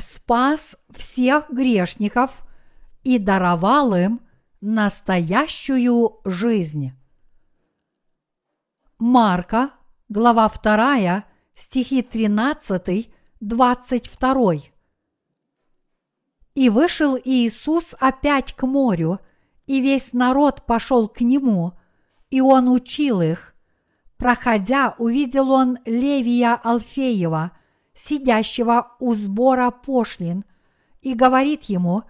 Спас всех грешников и даровал им настоящую жизнь. Марка, глава 2, стихи 13, 22. И вышел Иисус опять к морю, и весь народ пошел к нему, и он учил их. Проходя, увидел он Левия Алфеева, сидящего у сбора пошлин, и говорит ему,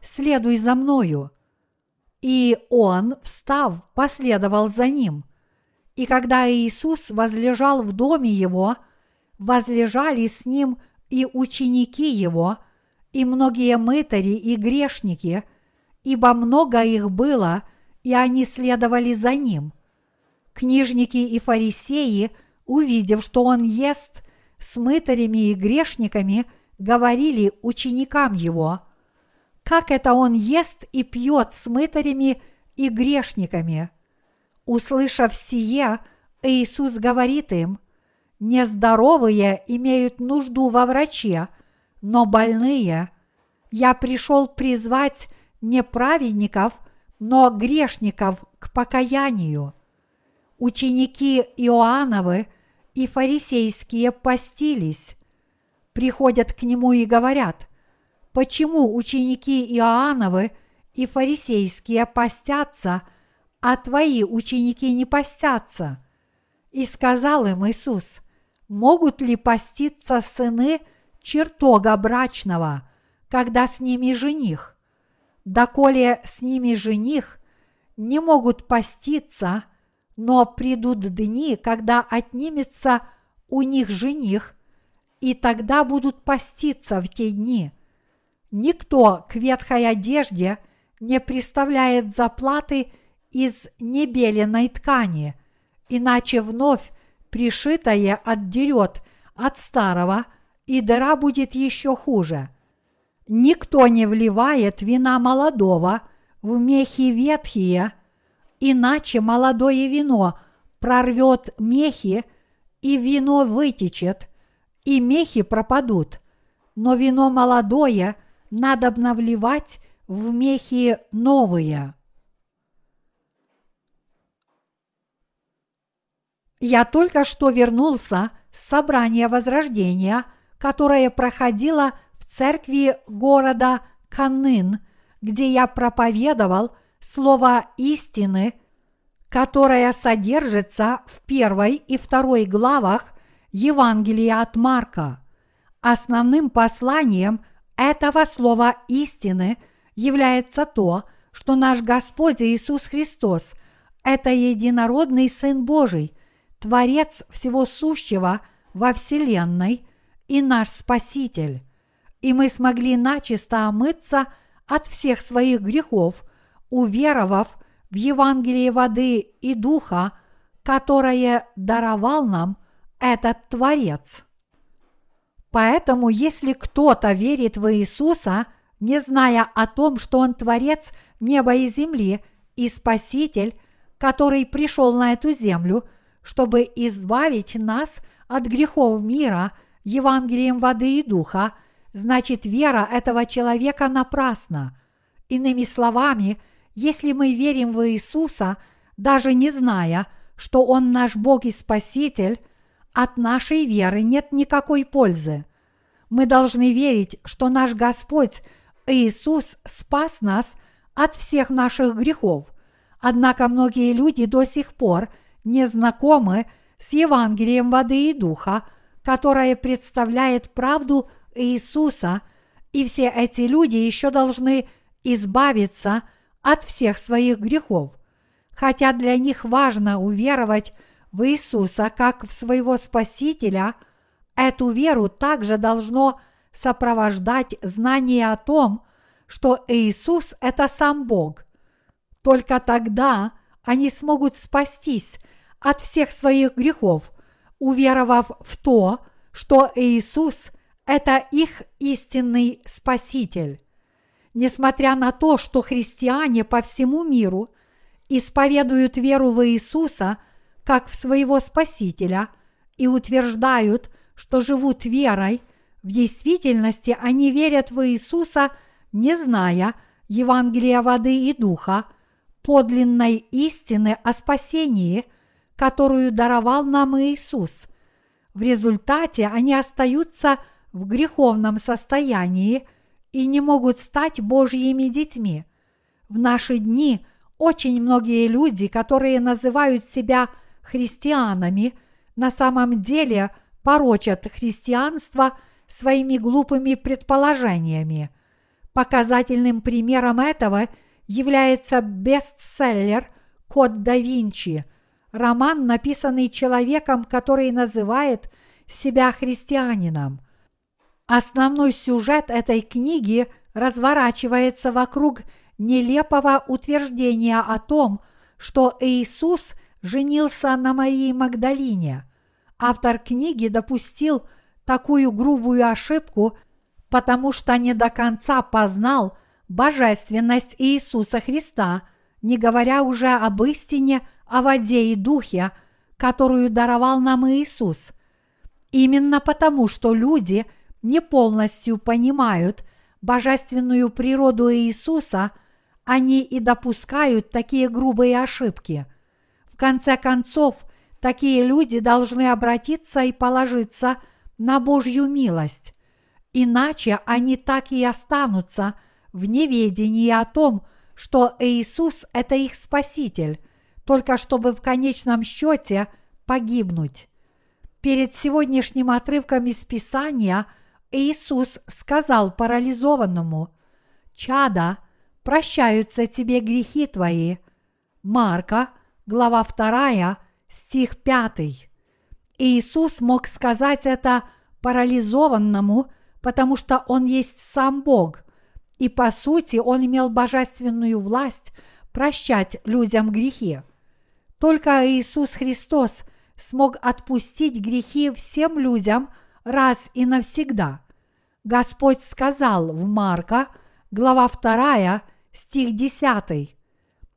«Следуй за мною». И он, встав, последовал за ним. И когда Иисус возлежал в доме его, возлежали с ним и ученики его, и многие мытари и грешники, ибо много их было, и они следовали за ним. Книжники и фарисеи, увидев, что он ест с мытарями и грешниками, говорили ученикам его, как это он ест и пьет с мытарями и грешниками. Услышав сие, Иисус говорит им, нездоровые имеют нужду во враче, но больные. Я пришел призвать не праведников, но грешников к покаянию. Ученики Иоанновы и фарисейские постились. Приходят к нему и говорят, почему ученики Иоанновы и фарисейские постятся, а твои ученики не постятся? И сказал им Иисус, могут ли поститься сыны чертога брачного, когда с ними жених? Доколе с ними жених, не могут поститься, но придут дни, когда отнимется у них жених, и тогда будут поститься в те дни. Никто к ветхой одежде не представляет заплаты из небеленной ткани, иначе вновь пришитое отдерет от старого, и дыра будет еще хуже. Никто не вливает вина молодого в мехи ветхие, иначе молодое вино прорвет мехи, и вино вытечет, и мехи пропадут. Но вино молодое надо вливать в мехи новые. Я только что вернулся с собрания Возрождения, которое проходило в церкви города Канын, где я проповедовал слово истины, которое содержится в первой и второй главах Евангелия от Марка. Основным посланием этого слова истины является то, что наш Господь Иисус Христос – это единородный Сын Божий, Творец всего сущего во Вселенной и наш Спаситель. И мы смогли начисто омыться от всех своих грехов, уверовав в Евангелие воды и духа, которое даровал нам этот Творец. Поэтому, если кто-то верит в Иисуса, не зная о том, что Он Творец неба и земли и Спаситель, который пришел на эту землю – чтобы избавить нас от грехов мира Евангелием воды и духа, значит вера этого человека напрасна. Иными словами, если мы верим в Иисуса, даже не зная, что Он наш Бог и Спаситель, от нашей веры нет никакой пользы. Мы должны верить, что наш Господь Иисус спас нас от всех наших грехов. Однако многие люди до сих пор – не знакомы с Евангелием воды и духа, которое представляет правду Иисуса, и все эти люди еще должны избавиться от всех своих грехов. Хотя для них важно уверовать в Иисуса как в своего Спасителя, эту веру также должно сопровождать знание о том, что Иисус – это сам Бог. Только тогда они смогут спастись от всех своих грехов, уверовав в то, что Иисус – это их истинный Спаситель. Несмотря на то, что христиане по всему миру исповедуют веру в Иисуса как в своего Спасителя и утверждают, что живут верой В действительности они верят в Иисуса, не зная Евангелия воды и духа, подлинной истины о спасении, которую даровал нам Иисус. В результате они остаются в греховном состоянии и не могут стать Божьими детьми. В наши дни очень многие люди, которые называют себя христианами, на самом деле порочат христианство своими глупыми предположениями. Показательным примером этого является бестселлер «Код да Винчи», роман, написанный человеком, который называет себя христианином. Основной сюжет этой книги разворачивается вокруг нелепого утверждения о том, что Иисус женился на Марии Магдалине. Автор книги допустил такую грубую ошибку, потому что не до конца познал божественность Иисуса Христа, не говоря уже об истине о воде и духе, которую даровал нам Иисус. Именно потому, что люди не полностью понимают божественную природу Иисуса, они и допускают такие грубые ошибки. В конце концов, такие люди должны обратиться и положиться на Божью милость. Иначе они так и останутся в неведении о том, что Иисус – это их Спаситель, только чтобы в конечном счете погибнуть. Перед сегодняшним отрывком из Писания Иисус сказал парализованному «Чада, прощаются тебе грехи твои». Марка, глава 2, стих 5. Иисус мог сказать это парализованному, потому что Он есть сам Бог, и по сути Он имел божественную власть прощать людям грехи. Только Иисус Христос смог отпустить грехи всем людям раз и навсегда. Господь сказал в Марка, глава 2, стих 10.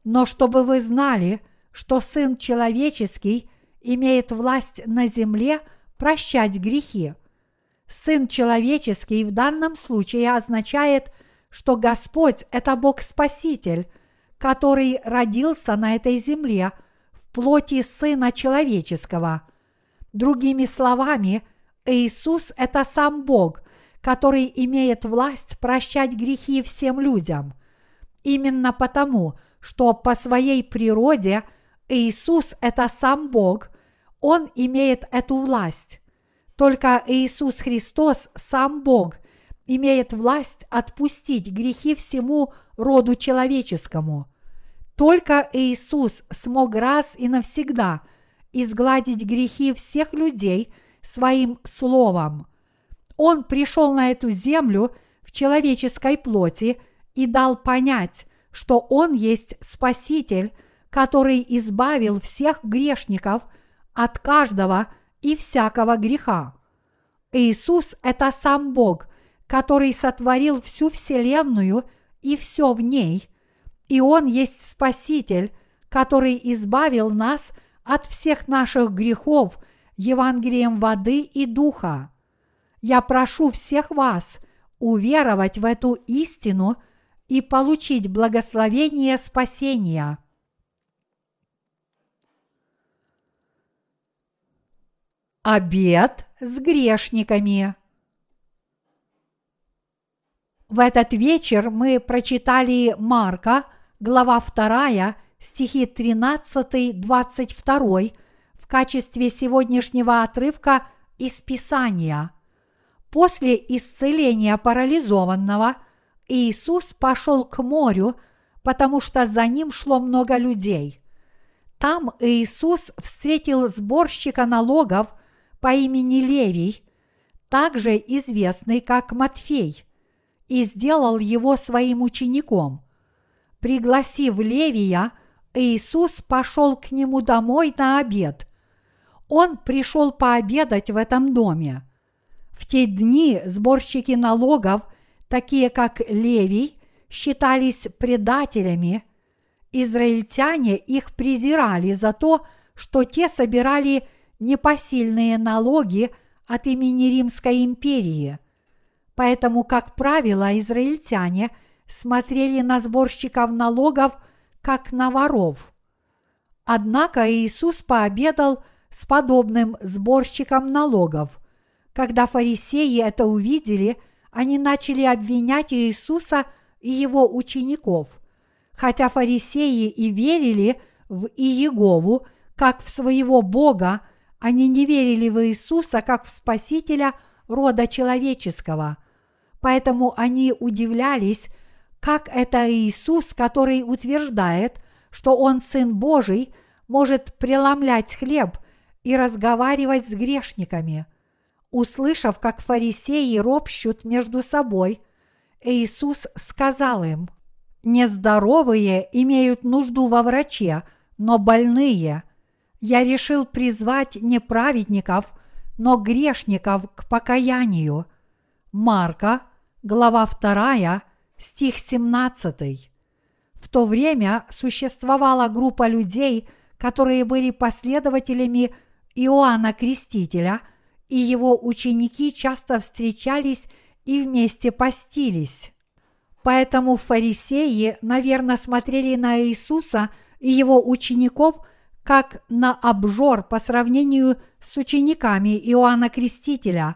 Но чтобы вы знали, что Сын Человеческий имеет власть на земле прощать грехи. Сын Человеческий в данном случае означает, что Господь – это Бог-Спаситель, который родился на этой земле – плоти Сына Человеческого. Другими словами, Иисус – это сам Бог, который имеет власть прощать грехи всем людям. Именно потому, что по своей природе Иисус – это сам Бог, Он имеет эту власть. Только Иисус Христос, сам Бог, имеет власть отпустить грехи всему роду человеческому – только Иисус смог раз и навсегда изгладить грехи всех людей своим словом. Он пришел на эту землю в человеческой плоти и дал понять, что Он есть Спаситель, который избавил всех грешников от каждого и всякого греха. Иисус – это сам Бог, который сотворил всю Вселенную и все в ней – и Он есть Спаситель, который избавил нас от всех наших грехов Евангелием воды и духа. Я прошу всех вас уверовать в эту истину и получить благословение спасения. Обед с грешниками. В этот вечер мы прочитали Марка – глава 2, стихи 13-22 в качестве сегодняшнего отрывка из Писания. После исцеления парализованного Иисус пошел к морю, потому что за ним шло много людей. Там Иисус встретил сборщика налогов по имени Левий, также известный как Матфей, и сделал его своим учеником – Пригласив Левия, Иисус пошел к нему домой на обед. Он пришел пообедать в этом доме. В те дни сборщики налогов, такие как Левий, считались предателями. Израильтяне их презирали за то, что те собирали непосильные налоги от имени Римской империи. Поэтому, как правило, израильтяне смотрели на сборщиков налогов как на воров. Однако Иисус пообедал с подобным сборщиком налогов. Когда фарисеи это увидели, они начали обвинять Иисуса и его учеников. Хотя фарисеи и верили в Иегову как в своего Бога, они не верили в Иисуса как в Спасителя рода человеческого. Поэтому они удивлялись, как это Иисус, который утверждает, что Он Сын Божий, может преломлять хлеб и разговаривать с грешниками. Услышав, как фарисеи ропщут между собой, Иисус сказал им, «Нездоровые имеют нужду во враче, но больные. Я решил призвать не праведников, но грешников к покаянию». Марка, глава 2, стих 17. В то время существовала группа людей, которые были последователями Иоанна Крестителя, и его ученики часто встречались и вместе постились. Поэтому фарисеи, наверное, смотрели на Иисуса и его учеников как на обжор по сравнению с учениками Иоанна Крестителя,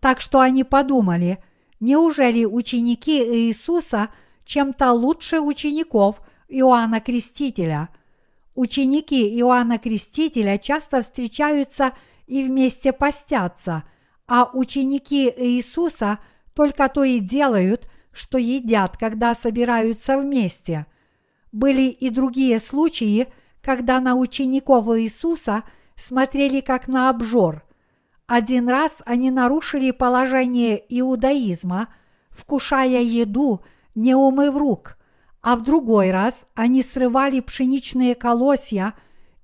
так что они подумали – Неужели ученики Иисуса чем-то лучше учеников Иоанна Крестителя? Ученики Иоанна Крестителя часто встречаются и вместе постятся, а ученики Иисуса только то и делают, что едят, когда собираются вместе. Были и другие случаи, когда на учеников Иисуса смотрели как на обжор – один раз они нарушили положение иудаизма, вкушая еду, не умыв рук, а в другой раз они срывали пшеничные колосья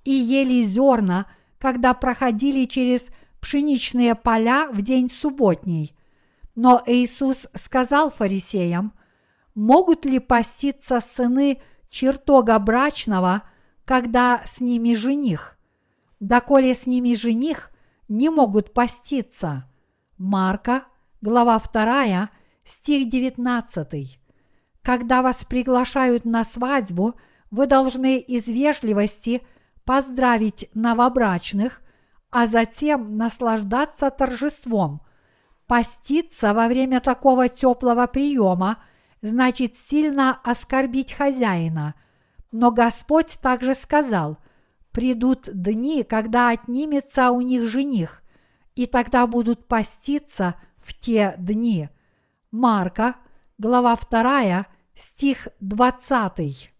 и ели зерна, когда проходили через пшеничные поля в день субботний. Но Иисус сказал фарисеям, могут ли поститься сыны чертога брачного, когда с ними жених? Доколе с ними жених – не могут поститься. Марка, глава 2, стих 19. Когда вас приглашают на свадьбу, вы должны из вежливости поздравить новобрачных, а затем наслаждаться торжеством. Поститься во время такого теплого приема значит сильно оскорбить хозяина. Но Господь также сказал – Придут дни, когда отнимется у них жених, и тогда будут поститься в те дни. Марка, глава 2, стих 20.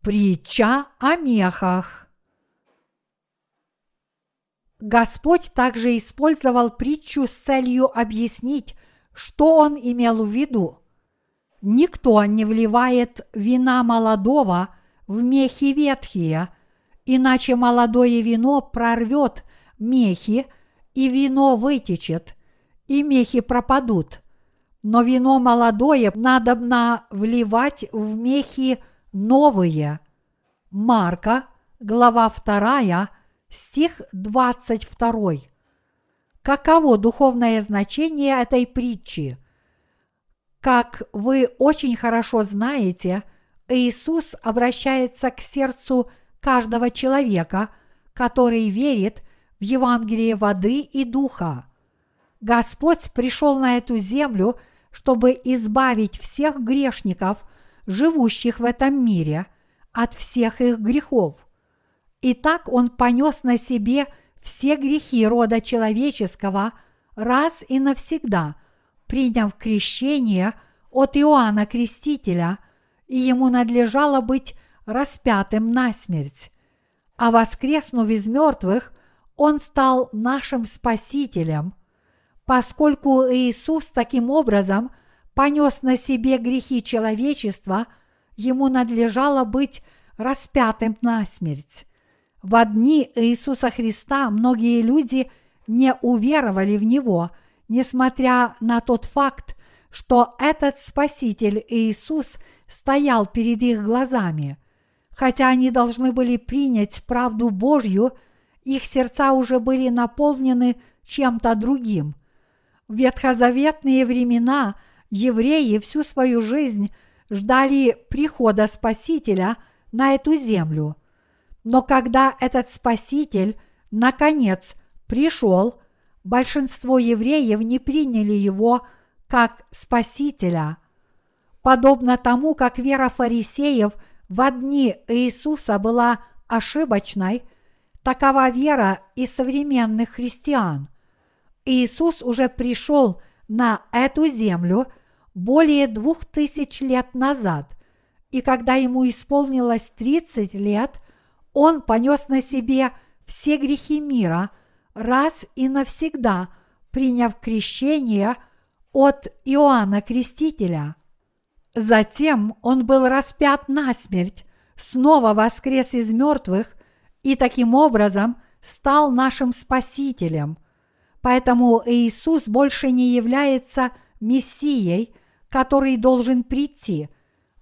Притча о мехах. Господь также использовал притчу с целью объяснить, что он имел в виду – Никто не вливает вина молодого в мехи ветхие, иначе молодое вино прорвет мехи, и вино вытечет, и мехи пропадут. Но вино молодое надобно вливать в мехи новые. Марка, глава 2, стих 22. Каково духовное значение этой притчи? Как вы очень хорошо знаете, Иисус обращается к сердцу каждого человека, который верит в Евангелие воды и духа. Господь пришел на эту землю, чтобы избавить всех грешников, живущих в этом мире, от всех их грехов. И так Он понес на себе все грехи рода человеческого раз и навсегда – приняв крещение от Иоанна Крестителя, и ему надлежало быть распятым на смерть. А воскреснув из мертвых, он стал нашим Спасителем. Поскольку Иисус таким образом понес на себе грехи человечества, ему надлежало быть распятым на смерть. В дни Иисуса Христа многие люди не уверовали в Него – несмотря на тот факт, что этот Спаситель Иисус стоял перед их глазами, хотя они должны были принять правду Божью их сердца уже были наполнены чем-то другим. В ветхозаветные времена евреи всю свою жизнь ждали прихода Спасителя на эту землю. Но когда этот Спаситель, наконец, пришел, большинство евреев не приняли его как Спасителя. Подобно тому, как вера фарисеев в дни Иисуса была ошибочной, такова вера и современных христиан. Иисус уже пришел на эту землю более двух тысяч лет назад, и когда ему исполнилось 30 лет, он понес на себе все грехи мира раз и навсегда, приняв крещение – от Иоанна Крестителя. Затем он был распят насмерть, снова воскрес из мертвых и таким образом стал нашим Спасителем. Поэтому Иисус больше не является Мессией, который должен прийти,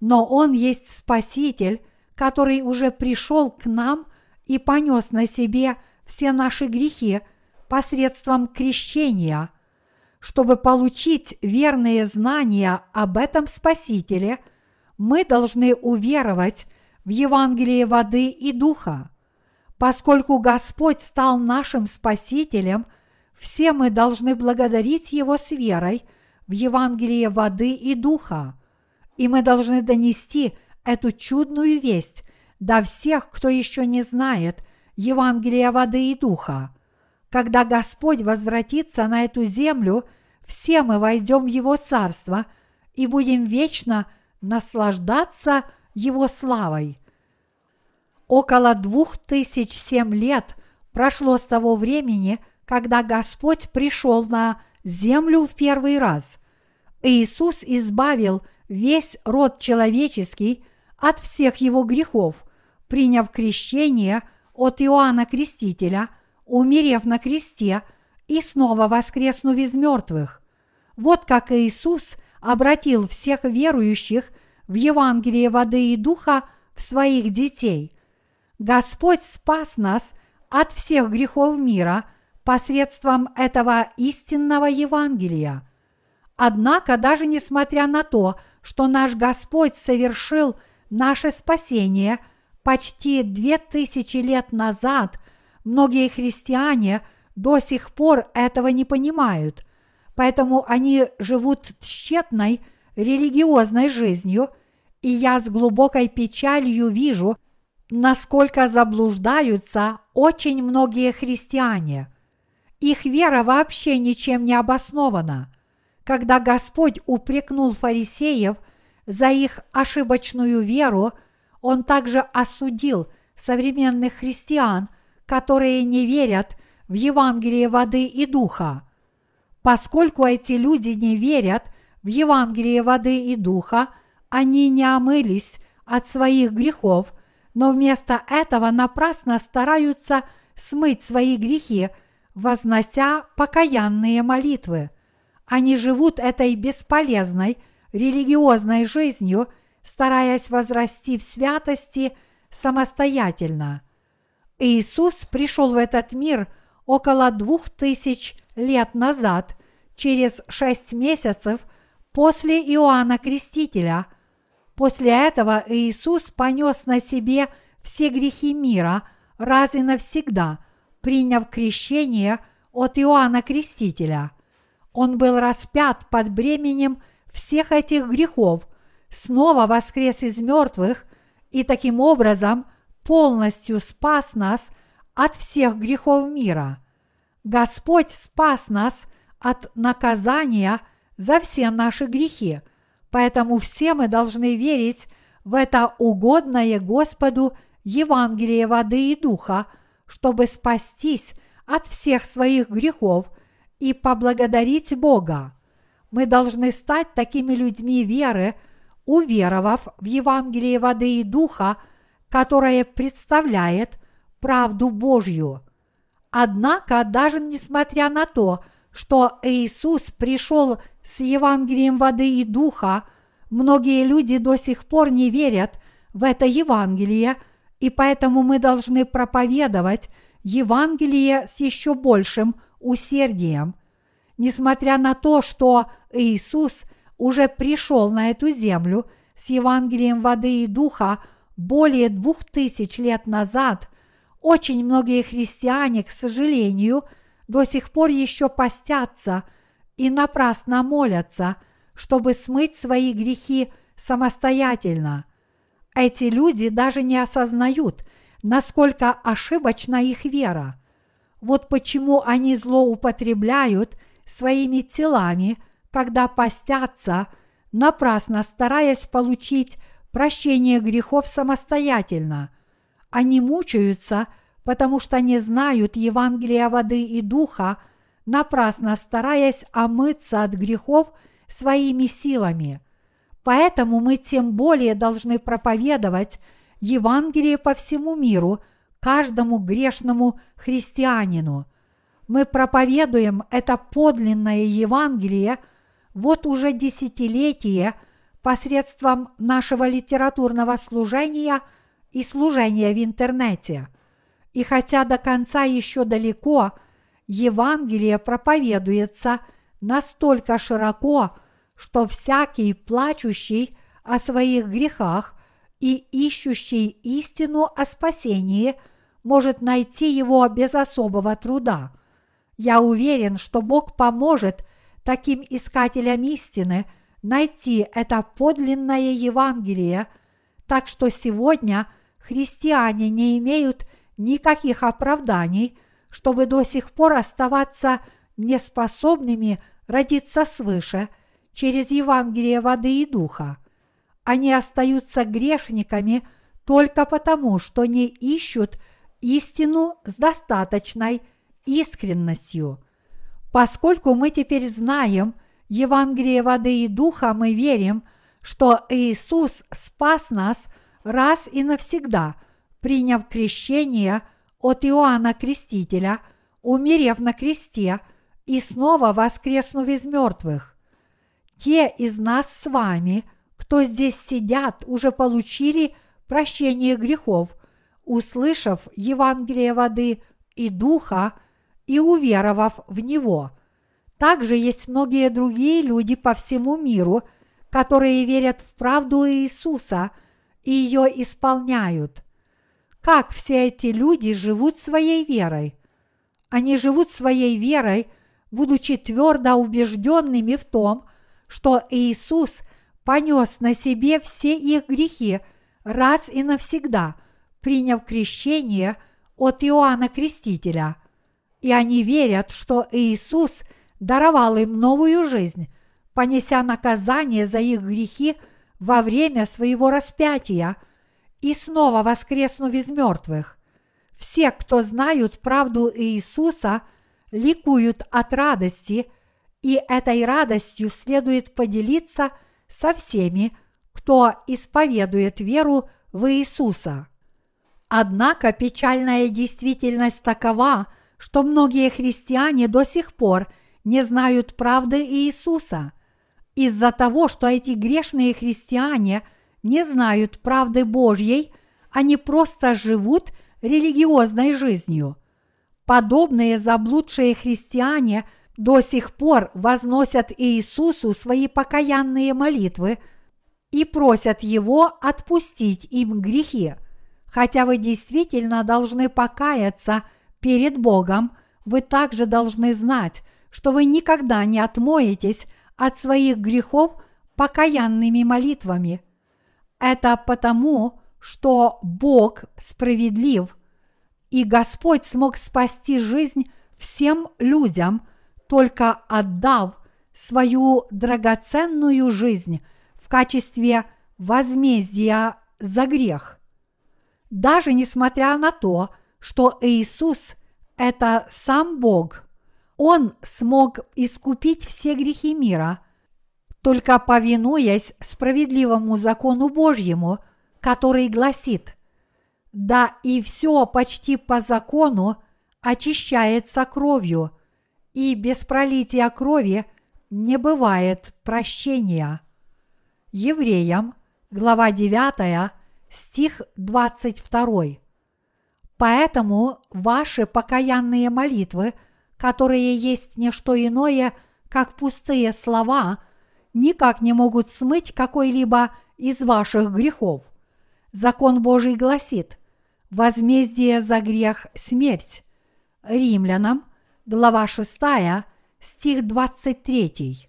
но Он есть Спаситель, который уже пришел к нам и понес на себе все наши грехи посредством крещения – чтобы получить верные знания об этом Спасителе, мы должны уверовать в Евангелие воды и духа. Поскольку Господь стал нашим Спасителем, все мы должны благодарить Его с верой в Евангелие воды и духа. И мы должны донести эту чудную весть до всех, кто еще не знает Евангелия воды и духа – когда Господь возвратится на эту землю, все мы войдем в Его Царство и будем вечно наслаждаться Его славой. Около двух тысяч семь лет прошло с того времени, когда Господь пришел на землю в первый раз. Иисус избавил весь род человеческий от всех его грехов, приняв крещение от Иоанна Крестителя – умерев на кресте и снова воскреснув из мертвых. Вот как Иисус обратил всех верующих в Евангелие воды и духа в своих детей. Господь спас нас от всех грехов мира посредством этого истинного Евангелия. Однако, даже несмотря на то, что наш Господь совершил наше спасение почти две тысячи лет назад – Многие христиане до сих пор этого не понимают, поэтому они живут тщетной религиозной жизнью, и я с глубокой печалью вижу, насколько заблуждаются очень многие христиане. Их вера вообще ничем не обоснована. Когда Господь упрекнул фарисеев за их ошибочную веру, Он также осудил современных христиан – которые не верят в Евангелие воды и духа. Поскольку эти люди не верят в Евангелие воды и духа, они не омылись от своих грехов, но вместо этого напрасно стараются смыть свои грехи, вознося покаянные молитвы. Они живут этой бесполезной религиозной жизнью, стараясь возрасти в святости самостоятельно – Иисус пришел в этот мир около двух тысяч лет назад, через шесть месяцев после Иоанна Крестителя. После этого Иисус понес на себе все грехи мира раз и навсегда, приняв крещение от Иоанна Крестителя. Он был распят под бременем всех этих грехов, снова воскрес из мертвых и таким образом – полностью спас нас от всех грехов мира. Господь спас нас от наказания за все наши грехи, поэтому все мы должны верить в это угодное Господу Евангелие воды и духа, чтобы спастись от всех своих грехов и поблагодарить Бога. Мы должны стать такими людьми веры, уверовав в Евангелие воды и духа – которое представляет правду Божью. Однако, даже несмотря на то, что Иисус пришел с Евангелием воды и духа, многие люди до сих пор не верят в это Евангелие, и поэтому мы должны проповедовать Евангелие с еще большим усердием. Несмотря на то, что Иисус уже пришел на эту землю с Евангелием воды и духа более двух тысяч лет назад, очень многие христиане, к сожалению, до сих пор еще постятся и напрасно молятся, чтобы смыть свои грехи самостоятельно. Эти люди даже не осознают, насколько ошибочна их вера. Вот почему они злоупотребляют своими телами, когда постятся, напрасно стараясь получить прощение грехов самостоятельно. Они мучаются, потому что не знают Евангелия воды и духа, напрасно стараясь омыться от грехов своими силами. Поэтому мы тем более должны проповедовать Евангелие по всему миру каждому грешному христианину. Мы проповедуем это подлинное Евангелие вот уже десятилетие посредством нашего литературного служения и служения в интернете. И хотя до конца еще далеко, Евангелие проповедуется настолько широко, что всякий плачущий о своих грехах и ищущий истину о спасении может найти его без особого труда. Я уверен, что Бог поможет таким искателям истины найти это подлинное Евангелие, так что сегодня христиане не имеют никаких оправданий, чтобы до сих пор оставаться неспособными родиться свыше через Евангелие воды и духа – они остаются грешниками только потому, что не ищут истину с достаточной искренностью. Поскольку мы теперь знаем Евангелие воды и духа, мы верим, что Иисус спас нас раз и навсегда, приняв крещение от Иоанна Крестителя, умерев на кресте и снова воскреснув из мертвых. Те из нас с вами – кто здесь сидят, уже получили прощение грехов, услышав Евангелие воды и духа и уверовав в него. Также есть многие другие люди по всему миру, которые верят в правду Иисуса и ее исполняют. Как все эти люди живут своей верой? Они живут своей верой, будучи твердо убежденными в том, что Иисус – понес на себе все их грехи раз и навсегда, приняв крещение от Иоанна Крестителя. И они верят, что Иисус даровал им новую жизнь, понеся наказание за их грехи во время своего распятия и снова воскреснув из мертвых. Все, кто знают правду Иисуса, ликуют от радости, и этой радостью следует поделиться – со всеми, кто исповедует веру в Иисуса. Однако печальная действительность такова, что многие христиане до сих пор не знают правды Иисуса. Из-за того, что эти грешные христиане не знают правды Божьей, они просто живут религиозной жизнью. Подобные заблудшие христиане – до сих пор возносят Иисусу свои покаянные молитвы и просят Его отпустить им грехи. Хотя вы действительно должны покаяться перед Богом, вы также должны знать, что вы никогда не отмоетесь от своих грехов покаянными молитвами. Это потому, что Бог справедлив, и Господь смог спасти жизнь всем людям – только отдав свою драгоценную жизнь в качестве возмездия за грех. Даже несмотря на то, что Иисус – это сам Бог, Он смог искупить все грехи мира, только повинуясь справедливому закону Божьему, который гласит «Да и все почти по закону очищается кровью – и без пролития крови не бывает прощения. Евреям, глава 9, стих 22. Поэтому ваши покаянные молитвы, которые есть не что иное, как пустые слова, никак не могут смыть какой-либо из ваших грехов. Закон Божий гласит, возмездие за грех – смерть. Римлянам, глава 6, стих 23.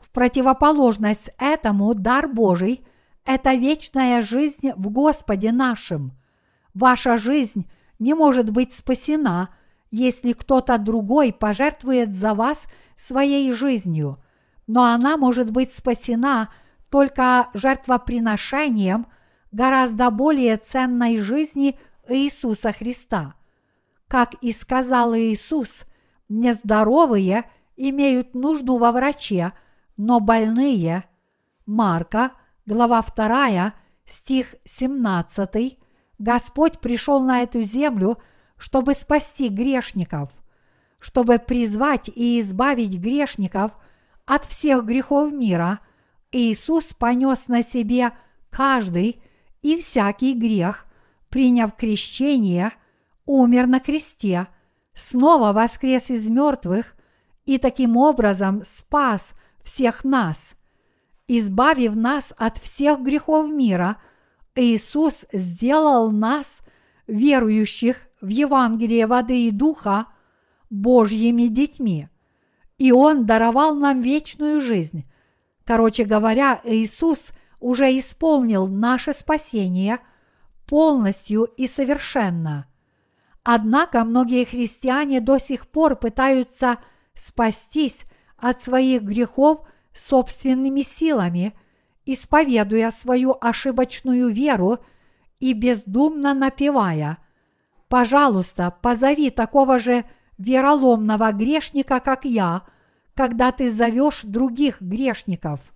В противоположность этому дар Божий – это вечная жизнь в Господе нашим. Ваша жизнь не может быть спасена, если кто-то другой пожертвует за вас своей жизнью, но она может быть спасена только жертвоприношением гораздо более ценной жизни Иисуса Христа. Как и сказал Иисус, нездоровые имеют нужду во враче – но больные, Марка, глава 2, стих 17, Господь пришел на эту землю, чтобы спасти грешников, чтобы призвать и избавить грешников от всех грехов мира. Иисус понес на себе каждый и всякий грех, приняв крещение, умер на кресте, снова воскрес из мертвых и таким образом спас – всех нас. Избавив нас от всех грехов мира, Иисус сделал нас, верующих в Евангелие воды и духа, Божьими детьми. И Он даровал нам вечную жизнь. Короче говоря, Иисус уже исполнил наше спасение полностью и совершенно. Однако многие христиане до сих пор пытаются спастись от своих грехов собственными силами, исповедуя свою ошибочную веру и бездумно напевая «Пожалуйста, позови такого же вероломного грешника, как я, когда ты зовешь других грешников».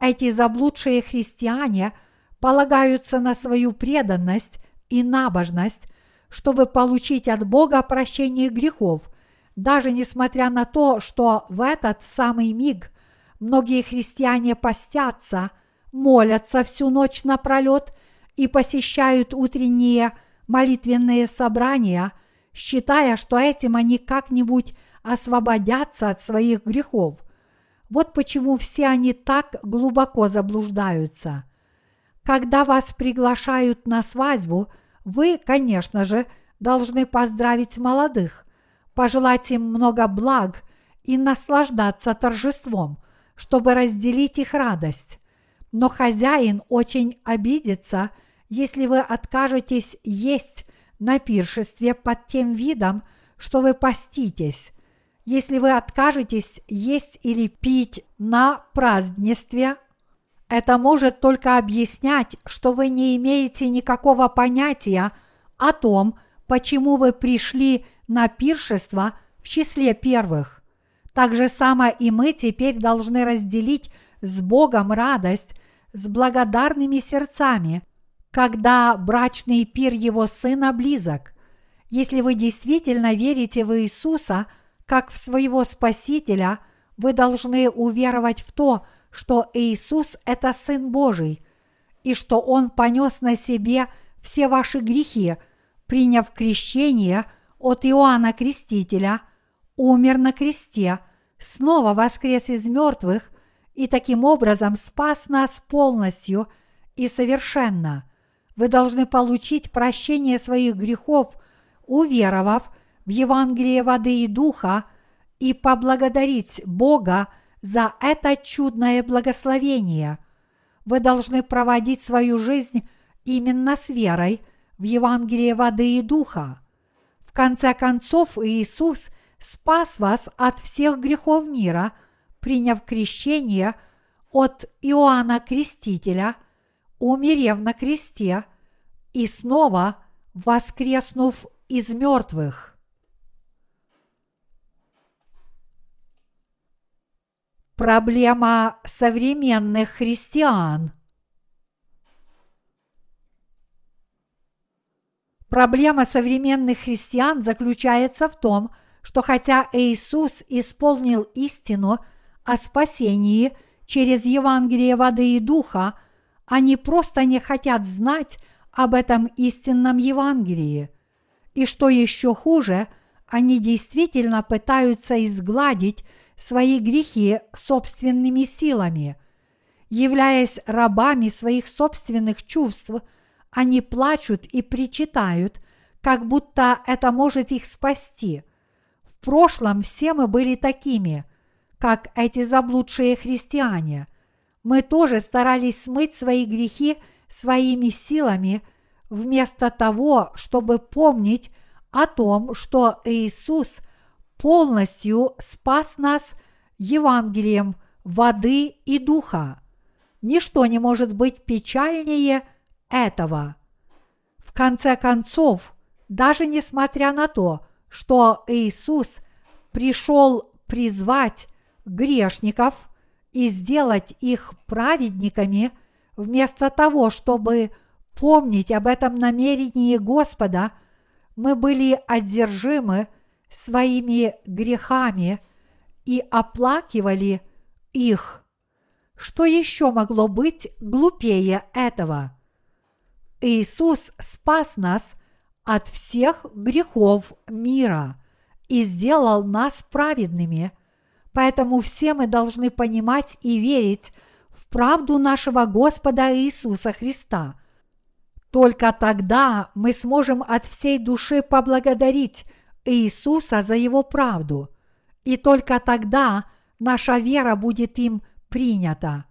Эти заблудшие христиане полагаются на свою преданность и набожность, чтобы получить от Бога прощение грехов – даже несмотря на то, что в этот самый миг многие христиане постятся, молятся всю ночь напролет и посещают утренние молитвенные собрания, считая, что этим они как-нибудь освободятся от своих грехов. Вот почему все они так глубоко заблуждаются. Когда вас приглашают на свадьбу, вы, конечно же, должны поздравить молодых, пожелать им много благ и наслаждаться торжеством, чтобы разделить их радость. Но хозяин очень обидится, если вы откажетесь есть на пиршестве под тем видом, что вы поститесь. Если вы откажетесь есть или пить на празднестве, это может только объяснять, что вы не имеете никакого понятия о том, почему вы пришли на пиршество в числе первых. Так же само и мы теперь должны разделить с Богом радость с благодарными сердцами, когда брачный пир Его Сына близок. Если вы действительно верите в Иисуса как в своего Спасителя, вы должны уверовать в то, что Иисус – это Сын Божий, и что Он понес на себе все ваши грехи, приняв крещение – от Иоанна Крестителя, умер на кресте, снова воскрес из мертвых и таким образом спас нас полностью и совершенно. Вы должны получить прощение своих грехов, уверовав в Евангелие воды и духа и поблагодарить Бога за это чудное благословение. Вы должны проводить свою жизнь именно с верой в Евангелие воды и духа конце концов, Иисус спас вас от всех грехов мира, приняв крещение от Иоанна Крестителя, умерев на кресте и снова воскреснув из мертвых. Проблема современных христиан – Проблема современных христиан заключается в том, что хотя Иисус исполнил истину о спасении через Евангелие воды и духа, они просто не хотят знать об этом истинном Евангелии. И что еще хуже, они действительно пытаются изгладить свои грехи собственными силами. Являясь рабами своих собственных чувств, они плачут и причитают, как будто это может их спасти. В прошлом все мы были такими, как эти заблудшие христиане. Мы тоже старались смыть свои грехи своими силами, вместо того, чтобы помнить о том, что Иисус полностью спас нас Евангелием воды и духа. Ничто не может быть печальнее этого. В конце концов, даже несмотря на то, что Иисус пришел призвать грешников и сделать их праведниками, вместо того, чтобы помнить об этом намерении Господа, мы были одержимы своими грехами и оплакивали их. Что еще могло быть глупее этого? Иисус спас нас от всех грехов мира и сделал нас праведными, поэтому все мы должны понимать и верить в правду нашего Господа Иисуса Христа – только тогда мы сможем от всей души поблагодарить Иисуса за Его правду, и только тогда наша вера будет им принята.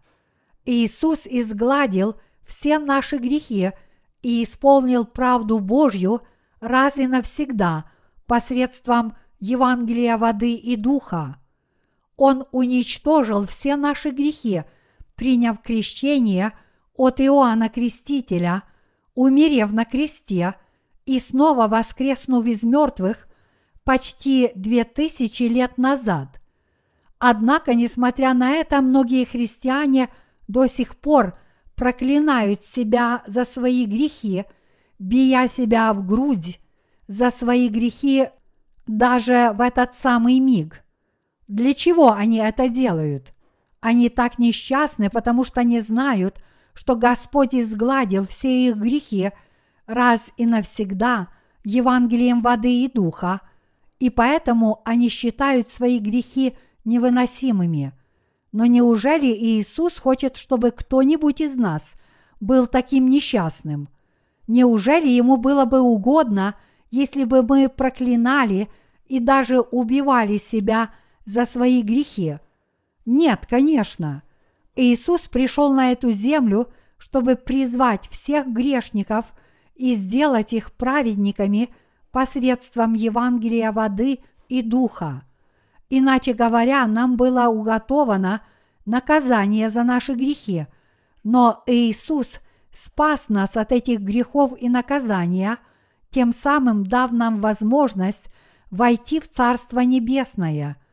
Иисус изгладил все наши грехи и исполнил правду Божью раз и навсегда посредством Евангелия воды и духа. Он уничтожил все наши грехи, приняв крещение от Иоанна Крестителя – умерев на кресте и снова воскреснув из мертвых почти две тысячи лет назад. Однако, несмотря на это, многие христиане до сих пор проклинают себя за свои грехи, бия себя в грудь за свои грехи даже в этот самый миг. Для чего они это делают? Они так несчастны, потому что не знают, что Господь изгладил все их грехи раз и навсегда Евангелием воды и духа, и поэтому они считают свои грехи невыносимыми. Но неужели Иисус хочет, чтобы кто-нибудь из нас был таким несчастным? Неужели ему было бы угодно, если бы мы проклинали и даже убивали себя за свои грехи? Нет, конечно. Иисус пришел на эту землю, чтобы призвать всех грешников и сделать их праведниками посредством Евангелия воды и духа. Иначе говоря, нам было уготовано наказание за наши грехи, но Иисус спас нас от этих грехов и наказания, тем самым дав нам возможность войти в Царство Небесное –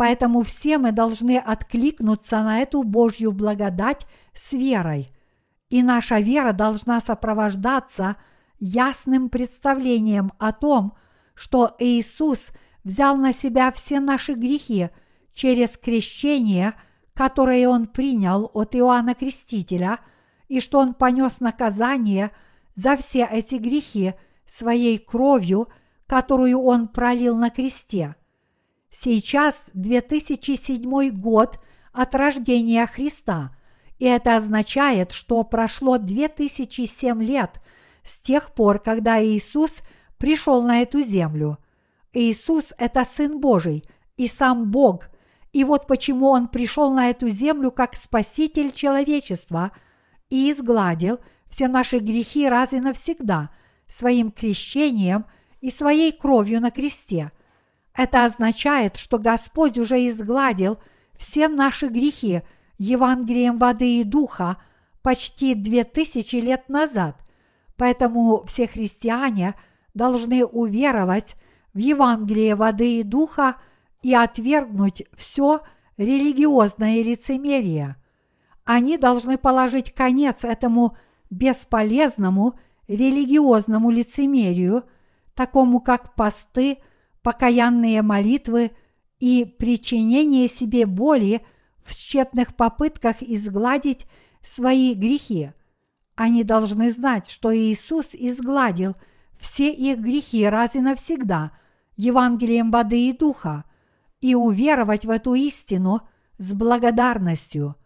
Поэтому все мы должны откликнуться на эту Божью благодать с верой. И наша вера должна сопровождаться ясным представлением о том, что Иисус взял на себя все наши грехи через крещение, которое Он принял от Иоанна Крестителя, и что Он понес наказание за все эти грехи своей кровью, которую Он пролил на кресте – Сейчас 2007 год от рождения Христа, и это означает, что прошло 2007 лет с тех пор, когда Иисус пришел на эту землю. Иисус – это Сын Божий и сам Бог, и вот почему Он пришел на эту землю как Спаситель человечества и изгладил все наши грехи раз и навсегда своим крещением и своей кровью на кресте – это означает, что Господь уже изгладил все наши грехи Евангелием воды и духа почти две тысячи лет назад. Поэтому все христиане должны уверовать в Евангелие воды и духа и отвергнуть все религиозное лицемерие. Они должны положить конец этому бесполезному религиозному лицемерию, такому как посты – покаянные молитвы и причинение себе боли в тщетных попытках изгладить свои грехи. Они должны знать, что Иисус изгладил все их грехи раз и навсегда Евангелием воды и духа и уверовать в эту истину с благодарностью.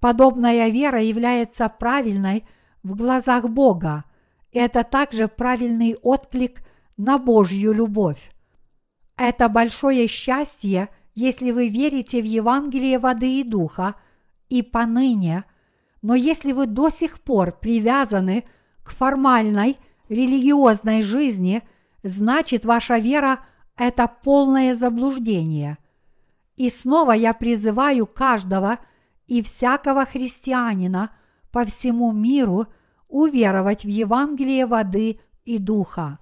Подобная вера является правильной в глазах Бога. Это также правильный отклик на Божью любовь. Это большое счастье, если вы верите в Евангелие воды и духа и поныне, но если вы до сих пор привязаны к формальной религиозной жизни, значит ваша вера – это полное заблуждение. И снова я призываю каждого и всякого христианина по всему миру уверовать в Евангелие воды и духа.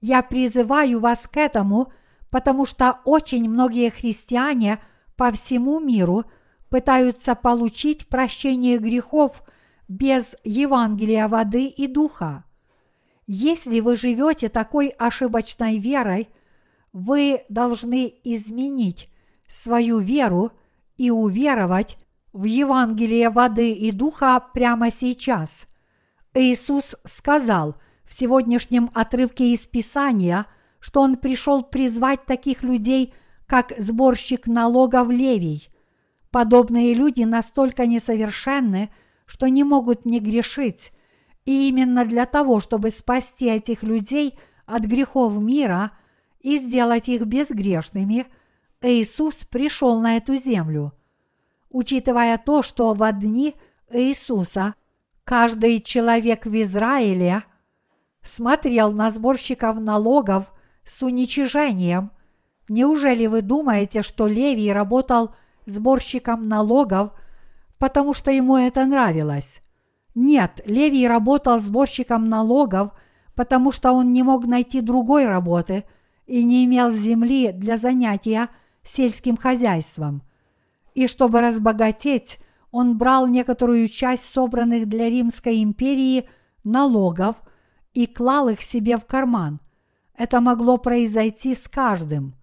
Я призываю вас к этому, потому что очень многие христиане по всему миру пытаются получить прощение грехов без Евангелия воды и духа. Если вы живете такой ошибочной верой, вы должны изменить свою веру и уверовать в Евангелие воды и духа прямо сейчас. Иисус сказал в сегодняшнем отрывке из Писания – что он пришел призвать таких людей, как сборщик налогов Левий. Подобные люди настолько несовершенны, что не могут не грешить, и именно для того, чтобы спасти этих людей от грехов мира и сделать их безгрешными, Иисус пришел на эту землю. Учитывая то, что в дни Иисуса каждый человек в Израиле смотрел на сборщиков налогов – с уничижением. Неужели вы думаете, что Левий работал сборщиком налогов, потому что ему это нравилось? Нет, Левий работал сборщиком налогов, потому что он не мог найти другой работы и не имел земли для занятия сельским хозяйством. И чтобы разбогатеть, он брал некоторую часть собранных для Римской империи налогов и клал их себе в карман – это могло произойти с каждым.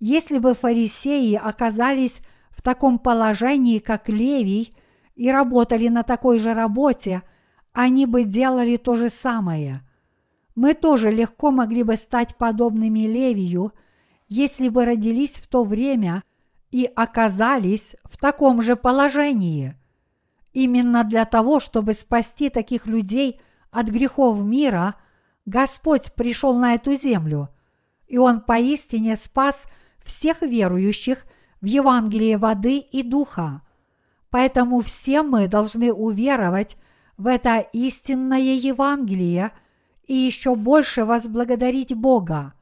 Если бы фарисеи оказались в таком положении, как Левий, и работали на такой же работе, они бы делали то же самое. Мы тоже легко могли бы стать подобными Левию, если бы родились в то время и оказались в таком же положении. Именно для того, чтобы спасти таких людей от грехов мира – Господь пришел на эту землю, и Он поистине спас всех верующих в Евангелие воды и духа. Поэтому все мы должны уверовать в это истинное Евангелие и еще больше возблагодарить Бога.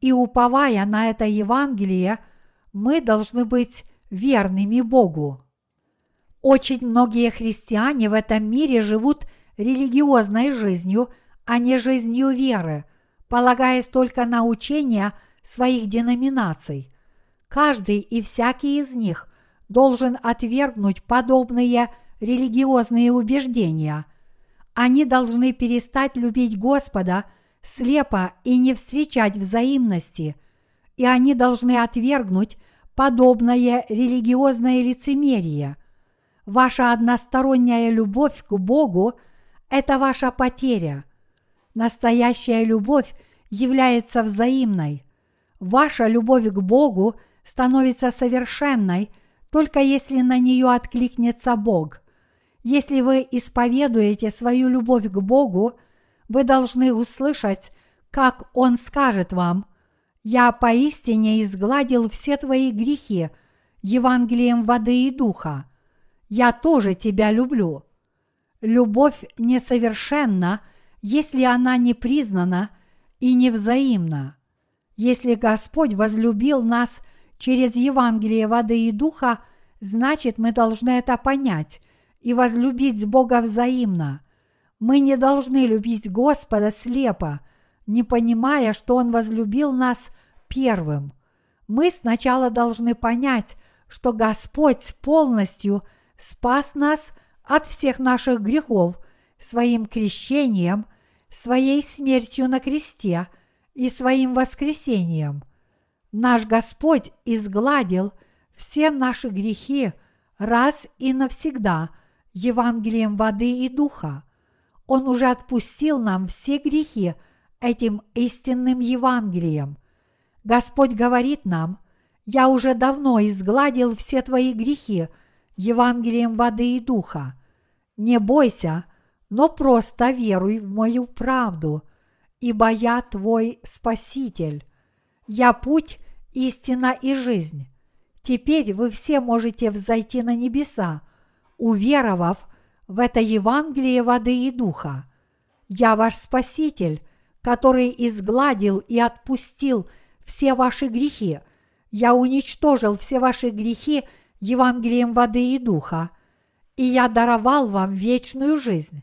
И уповая на это Евангелие, мы должны быть верными Богу. Очень многие христиане в этом мире живут религиозной жизнью – а не жизнью веры, полагаясь только на учения своих деноминаций. Каждый и всякий из них должен отвергнуть подобные религиозные убеждения. Они должны перестать любить Господа слепо и не встречать взаимности, и они должны отвергнуть подобное религиозное лицемерие. Ваша односторонняя любовь к Богу – это ваша потеря – Настоящая любовь является взаимной. Ваша любовь к Богу становится совершенной, только если на нее откликнется Бог. Если вы исповедуете свою любовь к Богу, вы должны услышать, как Он скажет вам, «Я поистине изгладил все твои грехи Евангелием воды и духа. Я тоже тебя люблю». Любовь несовершенна – если она не признана и не взаимна. Если Господь возлюбил нас через Евангелие воды и духа, значит мы должны это понять и возлюбить Бога взаимно. Мы не должны любить Господа слепо, не понимая, что Он возлюбил нас первым. Мы сначала должны понять, что Господь полностью спас нас от всех наших грехов своим крещением – своей смертью на кресте и своим воскресением. Наш Господь изгладил все наши грехи раз и навсегда Евангелием воды и духа. Он уже отпустил нам все грехи этим истинным Евангелием. Господь говорит нам, «Я уже давно изгладил все твои грехи Евангелием воды и духа. Не бойся, но просто веруй в мою правду, ибо я твой Спаситель. Я путь, истина и жизнь. Теперь вы все можете взойти на небеса, уверовав в это Евангелие воды и духа. Я ваш Спаситель, который изгладил и отпустил все ваши грехи. Я уничтожил все ваши грехи Евангелием воды и духа, и я даровал вам вечную жизнь.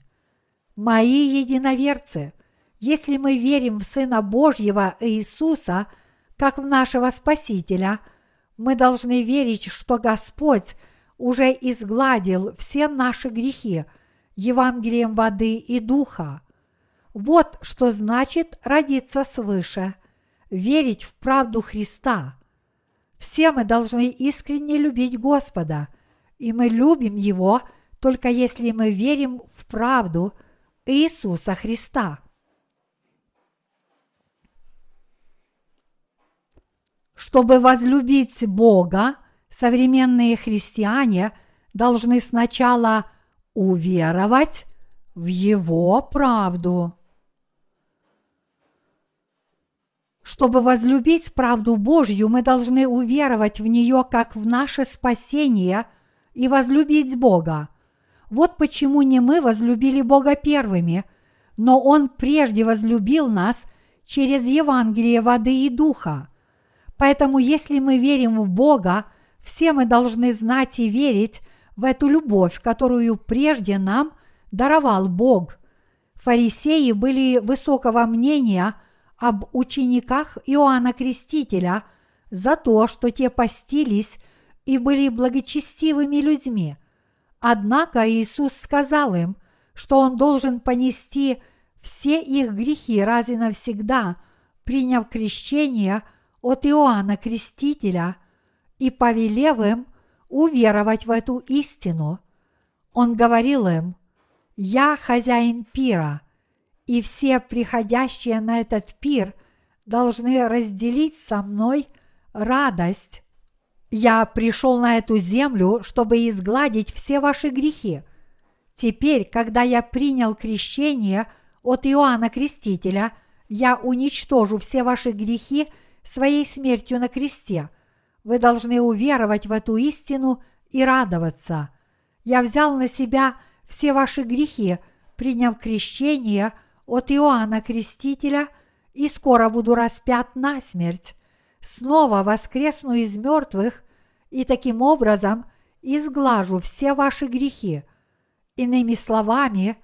Мои единоверцы, если мы верим в Сына Божьего Иисуса, как в нашего Спасителя, мы должны верить, что Господь уже изгладил все наши грехи Евангелием воды и духа. Вот что значит родиться свыше, верить в правду Христа. Все мы должны искренне любить Господа, и мы любим Его только если мы верим в правду Иисуса Христа. Чтобы возлюбить Бога, современные христиане должны сначала уверовать в Его правду. Чтобы возлюбить правду Божью, мы должны уверовать в нее как в наше спасение и возлюбить Бога. Вот почему не мы возлюбили Бога первыми, но Он прежде возлюбил нас через Евангелие воды и духа. Поэтому если мы верим в Бога, все мы должны знать и верить в эту любовь, которую прежде нам даровал Бог. Фарисеи были высокого мнения – об учениках Иоанна Крестителя за то, что те постились и были благочестивыми людьми. Однако Иисус сказал им, что Он должен понести все их грехи раз и навсегда, приняв крещение от Иоанна Крестителя и повелев им уверовать в эту истину. Он говорил им, «Я хозяин пира, и все приходящие на этот пир должны разделить со мной радость. Я пришел на эту землю, чтобы изгладить все ваши грехи. Теперь, когда я принял крещение от Иоанна Крестителя, я уничтожу все ваши грехи своей смертью на кресте. Вы должны уверовать в эту истину и радоваться. Я взял на себя все ваши грехи, приняв крещение – от Иоанна Крестителя и скоро буду распят на смерть, снова воскресну из мертвых и таким образом изглажу все ваши грехи. Иными словами,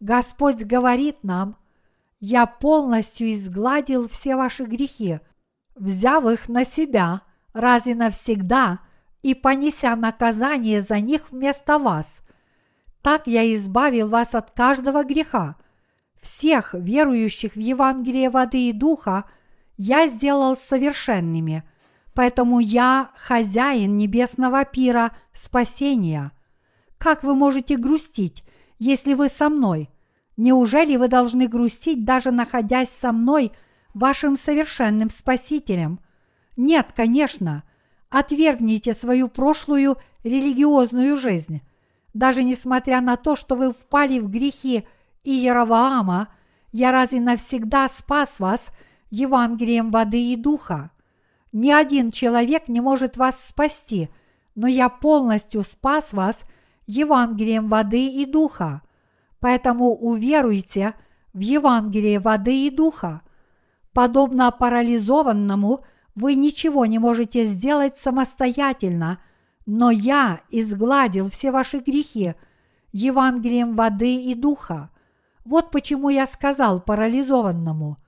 Господь говорит нам, я полностью изгладил все ваши грехи, взяв их на себя раз и навсегда и понеся наказание за них вместо вас. Так я избавил вас от каждого греха – всех верующих в Евангелие воды и духа я сделал совершенными, поэтому я хозяин небесного пира спасения. Как вы можете грустить, если вы со мной? Неужели вы должны грустить, даже находясь со мной, вашим совершенным Спасителем? Нет, конечно. Отвергните свою прошлую религиозную жизнь. Даже несмотря на то, что вы впали в грехи и Яроваама, я раз и навсегда спас вас Евангелием воды и духа. Ни один человек не может вас спасти, но я полностью спас вас Евангелием воды и духа. Поэтому уверуйте в Евангелие воды и духа. Подобно парализованному, вы ничего не можете сделать самостоятельно, но я изгладил все ваши грехи Евангелием воды и духа. Вот почему я сказал парализованному,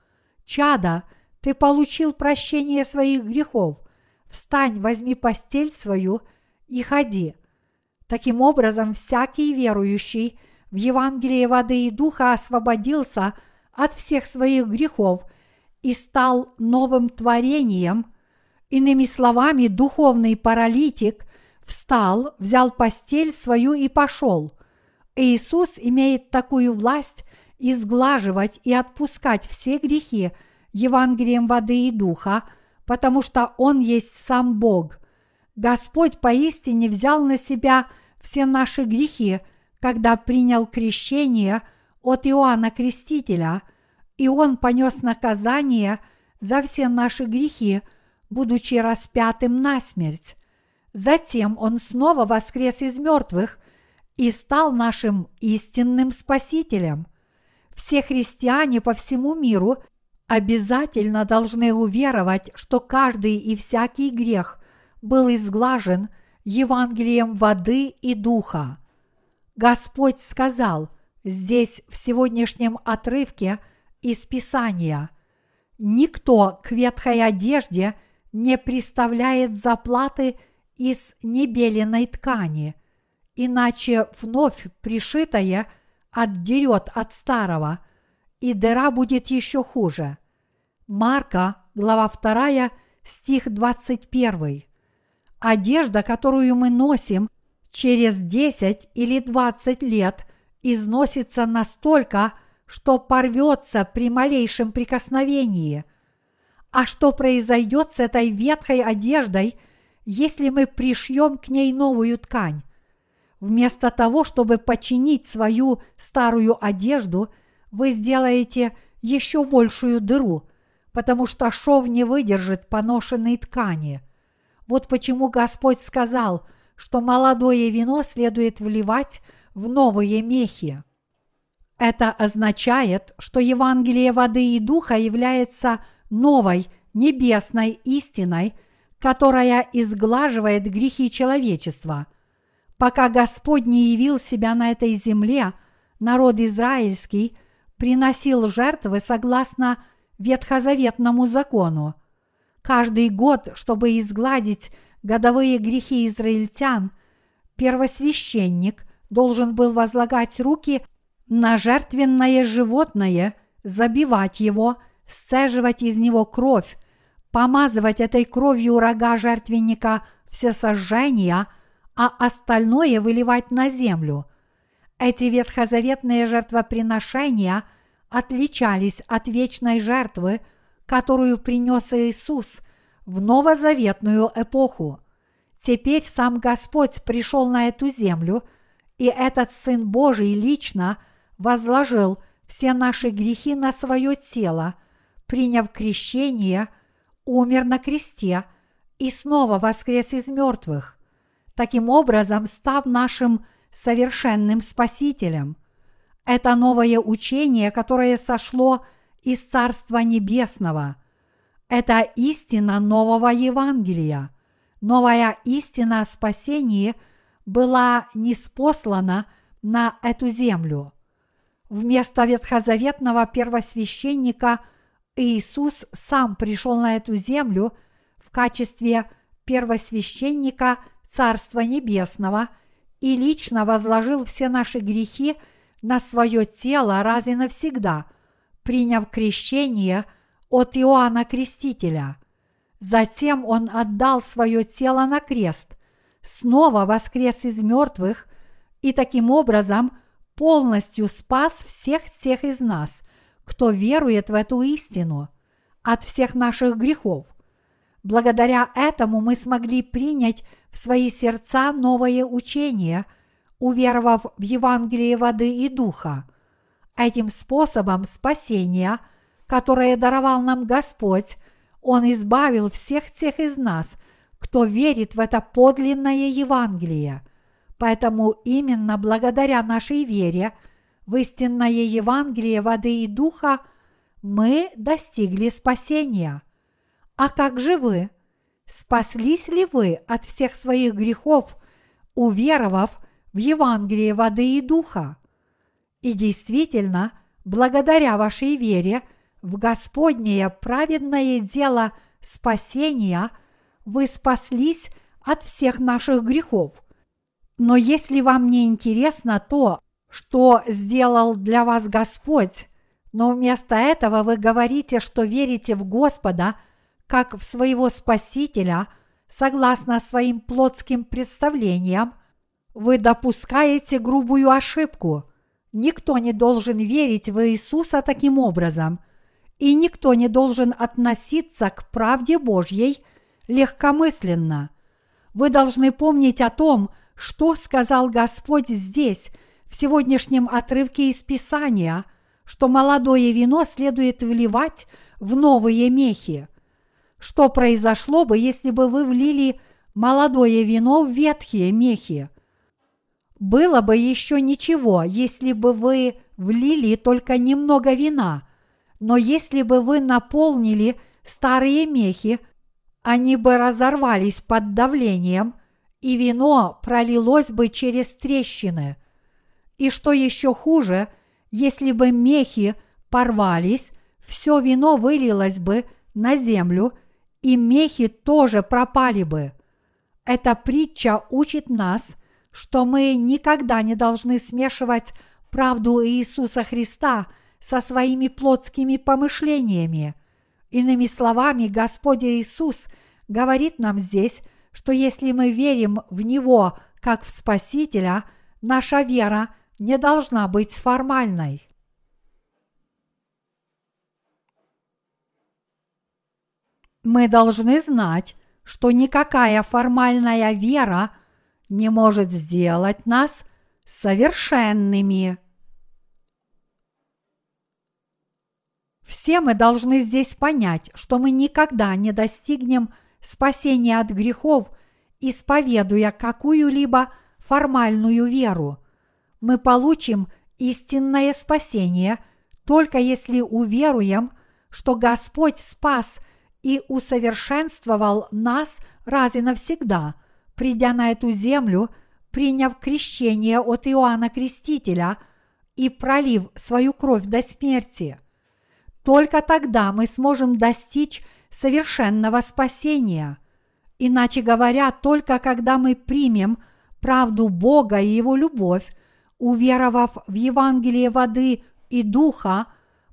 «Чада, ты получил прощение своих грехов, встань, возьми постель свою и ходи». Таким образом, всякий верующий в Евангелие воды и духа освободился от всех своих грехов и стал новым творением. Иными словами, духовный паралитик встал, взял постель свою и пошел. Иисус имеет такую власть изглаживать и отпускать все грехи Евангелием воды и духа, потому что Он есть сам Бог. Господь поистине взял на себя все наши грехи, когда принял крещение от Иоанна Крестителя, и Он понес наказание за все наши грехи, будучи распятым на смерть. Затем Он снова воскрес из мертвых и стал нашим истинным Спасителем. Все христиане по всему миру обязательно должны уверовать, что каждый и всякий грех был изглажен Евангелием воды и духа. Господь сказал здесь в сегодняшнем отрывке из Писания, «Никто к ветхой одежде не представляет заплаты из небеленной ткани, иначе вновь пришитое отдерет от старого, и дыра будет еще хуже. Марка, глава 2, стих 21. Одежда, которую мы носим через 10 или 20 лет, износится настолько, что порвется при малейшем прикосновении. А что произойдет с этой ветхой одеждой, если мы пришьем к ней новую ткань? Вместо того, чтобы починить свою старую одежду, вы сделаете еще большую дыру, потому что шов не выдержит поношенной ткани. Вот почему Господь сказал, что молодое вино следует вливать в новые мехи. Это означает, что Евангелие воды и духа является новой небесной истиной, которая изглаживает грехи человечества – Пока Господь не явил себя на этой земле, народ израильский приносил жертвы согласно ветхозаветному закону. Каждый год, чтобы изгладить годовые грехи израильтян, первосвященник должен был возлагать руки на жертвенное животное, забивать его, сцеживать из него кровь, помазывать этой кровью рога жертвенника все сожжения – а остальное выливать на землю. Эти ветхозаветные жертвоприношения отличались от вечной жертвы, которую принес Иисус в новозаветную эпоху. Теперь сам Господь пришел на эту землю, и этот Сын Божий лично возложил все наши грехи на свое тело, приняв крещение, умер на кресте и снова воскрес из мертвых таким образом став нашим совершенным Спасителем. Это новое учение, которое сошло из Царства Небесного. Это истина нового Евангелия. Новая истина о спасении была неспослана на эту землю. Вместо ветхозаветного первосвященника Иисус сам пришел на эту землю в качестве первосвященника Царства Небесного и лично возложил все наши грехи на свое тело раз и навсегда, приняв крещение от Иоанна Крестителя. Затем он отдал свое тело на крест, снова воскрес из мертвых и таким образом полностью спас всех тех из нас, кто верует в эту истину, от всех наших грехов. Благодаря этому мы смогли принять в свои сердца новое учение, уверовав в Евангелие воды и духа. Этим способом спасения, которое даровал нам Господь, Он избавил всех тех из нас, кто верит в это подлинное Евангелие. Поэтому именно благодаря нашей вере в истинное Евангелие воды и духа мы достигли спасения. А как же вы? Спаслись ли вы от всех своих грехов, уверовав в Евангелие воды и духа? И действительно, благодаря вашей вере в Господнее праведное дело спасения, вы спаслись от всех наших грехов. Но если вам не интересно то, что сделал для вас Господь, но вместо этого вы говорите, что верите в Господа – как в своего Спасителя, согласно своим плотским представлениям, вы допускаете грубую ошибку. Никто не должен верить в Иисуса таким образом, и никто не должен относиться к правде Божьей легкомысленно. Вы должны помнить о том, что сказал Господь здесь, в сегодняшнем отрывке из Писания, что молодое вино следует вливать в новые мехи. Что произошло бы, если бы вы влили молодое вино в ветхие мехи? Было бы еще ничего, если бы вы влили только немного вина, но если бы вы наполнили старые мехи, они бы разорвались под давлением, и вино пролилось бы через трещины. И что еще хуже, если бы мехи порвались, все вино вылилось бы на землю, и мехи тоже пропали бы. Эта притча учит нас – что мы никогда не должны смешивать правду Иисуса Христа со своими плотскими помышлениями. Иными словами, Господь Иисус говорит нам здесь, что если мы верим в Него как в Спасителя, наша вера не должна быть формальной. Мы должны знать, что никакая формальная вера не может сделать нас совершенными. Все мы должны здесь понять, что мы никогда не достигнем спасения от грехов, исповедуя какую-либо формальную веру. Мы получим истинное спасение только если уверуем, что Господь спас и усовершенствовал нас раз и навсегда – придя на эту землю, приняв крещение от Иоанна Крестителя и пролив свою кровь до смерти. Только тогда мы сможем достичь совершенного спасения. Иначе говоря, только когда мы примем правду Бога и Его любовь, уверовав в Евангелие воды и духа,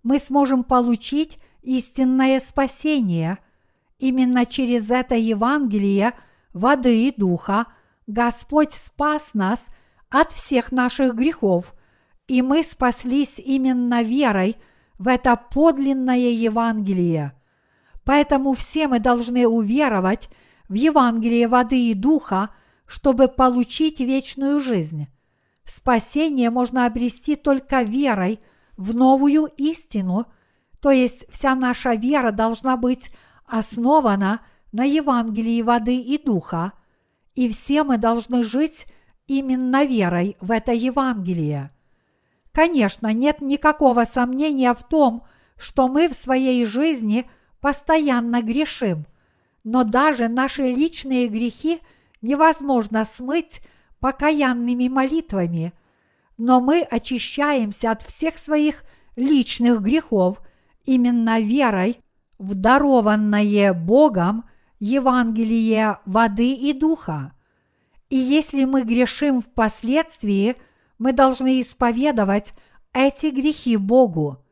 мы сможем получить истинное спасение. Именно через это Евангелие – воды и духа, Господь спас нас от всех наших грехов, и мы спаслись именно верой в это подлинное Евангелие. Поэтому все мы должны уверовать в Евангелие воды и духа, чтобы получить вечную жизнь. Спасение можно обрести только верой в новую истину, то есть вся наша вера должна быть основана – на Евангелии воды и духа, и все мы должны жить именно верой в это Евангелие. Конечно, нет никакого сомнения в том, что мы в своей жизни постоянно грешим, но даже наши личные грехи невозможно смыть покаянными молитвами, но мы очищаемся от всех своих личных грехов именно верой в дарованное Богом – Евангелие воды и духа. И если мы грешим впоследствии, мы должны исповедовать эти грехи Богу.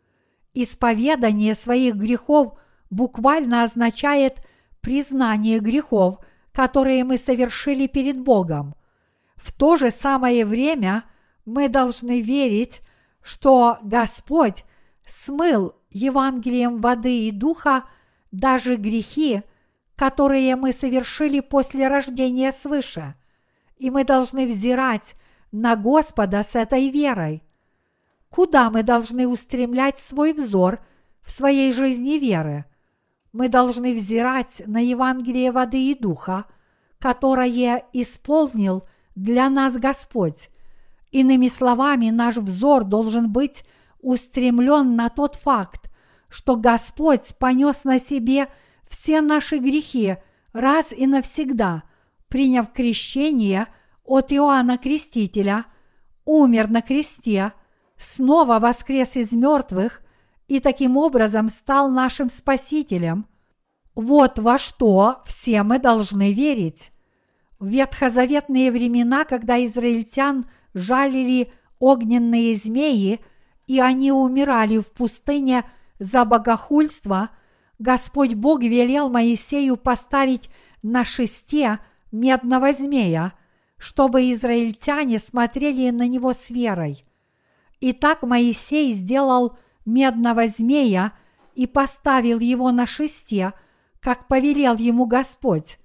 Исповедание своих грехов буквально означает признание грехов, которые мы совершили перед Богом. В то же самое время мы должны верить, что Господь смыл Евангелием воды и духа даже грехи, которые мы совершили после рождения свыше, и мы должны взирать на Господа с этой верой. Куда мы должны устремлять свой взор в своей жизни веры? Мы должны взирать на Евангелие воды и духа, которое исполнил для нас Господь. Иными словами, наш взор должен быть устремлен на тот факт, что Господь понес на себе – все наши грехи раз и навсегда, приняв крещение от Иоанна Крестителя, умер на кресте, снова воскрес из мертвых и таким образом стал нашим Спасителем. Вот во что все мы должны верить. В ветхозаветные времена, когда израильтян жалили огненные змеи, и они умирали в пустыне за богохульство – Господь Бог велел Моисею поставить на шесте медного змея, чтобы израильтяне смотрели на него с верой. И так Моисей сделал медного змея и поставил его на шесте, как повелел ему Господь.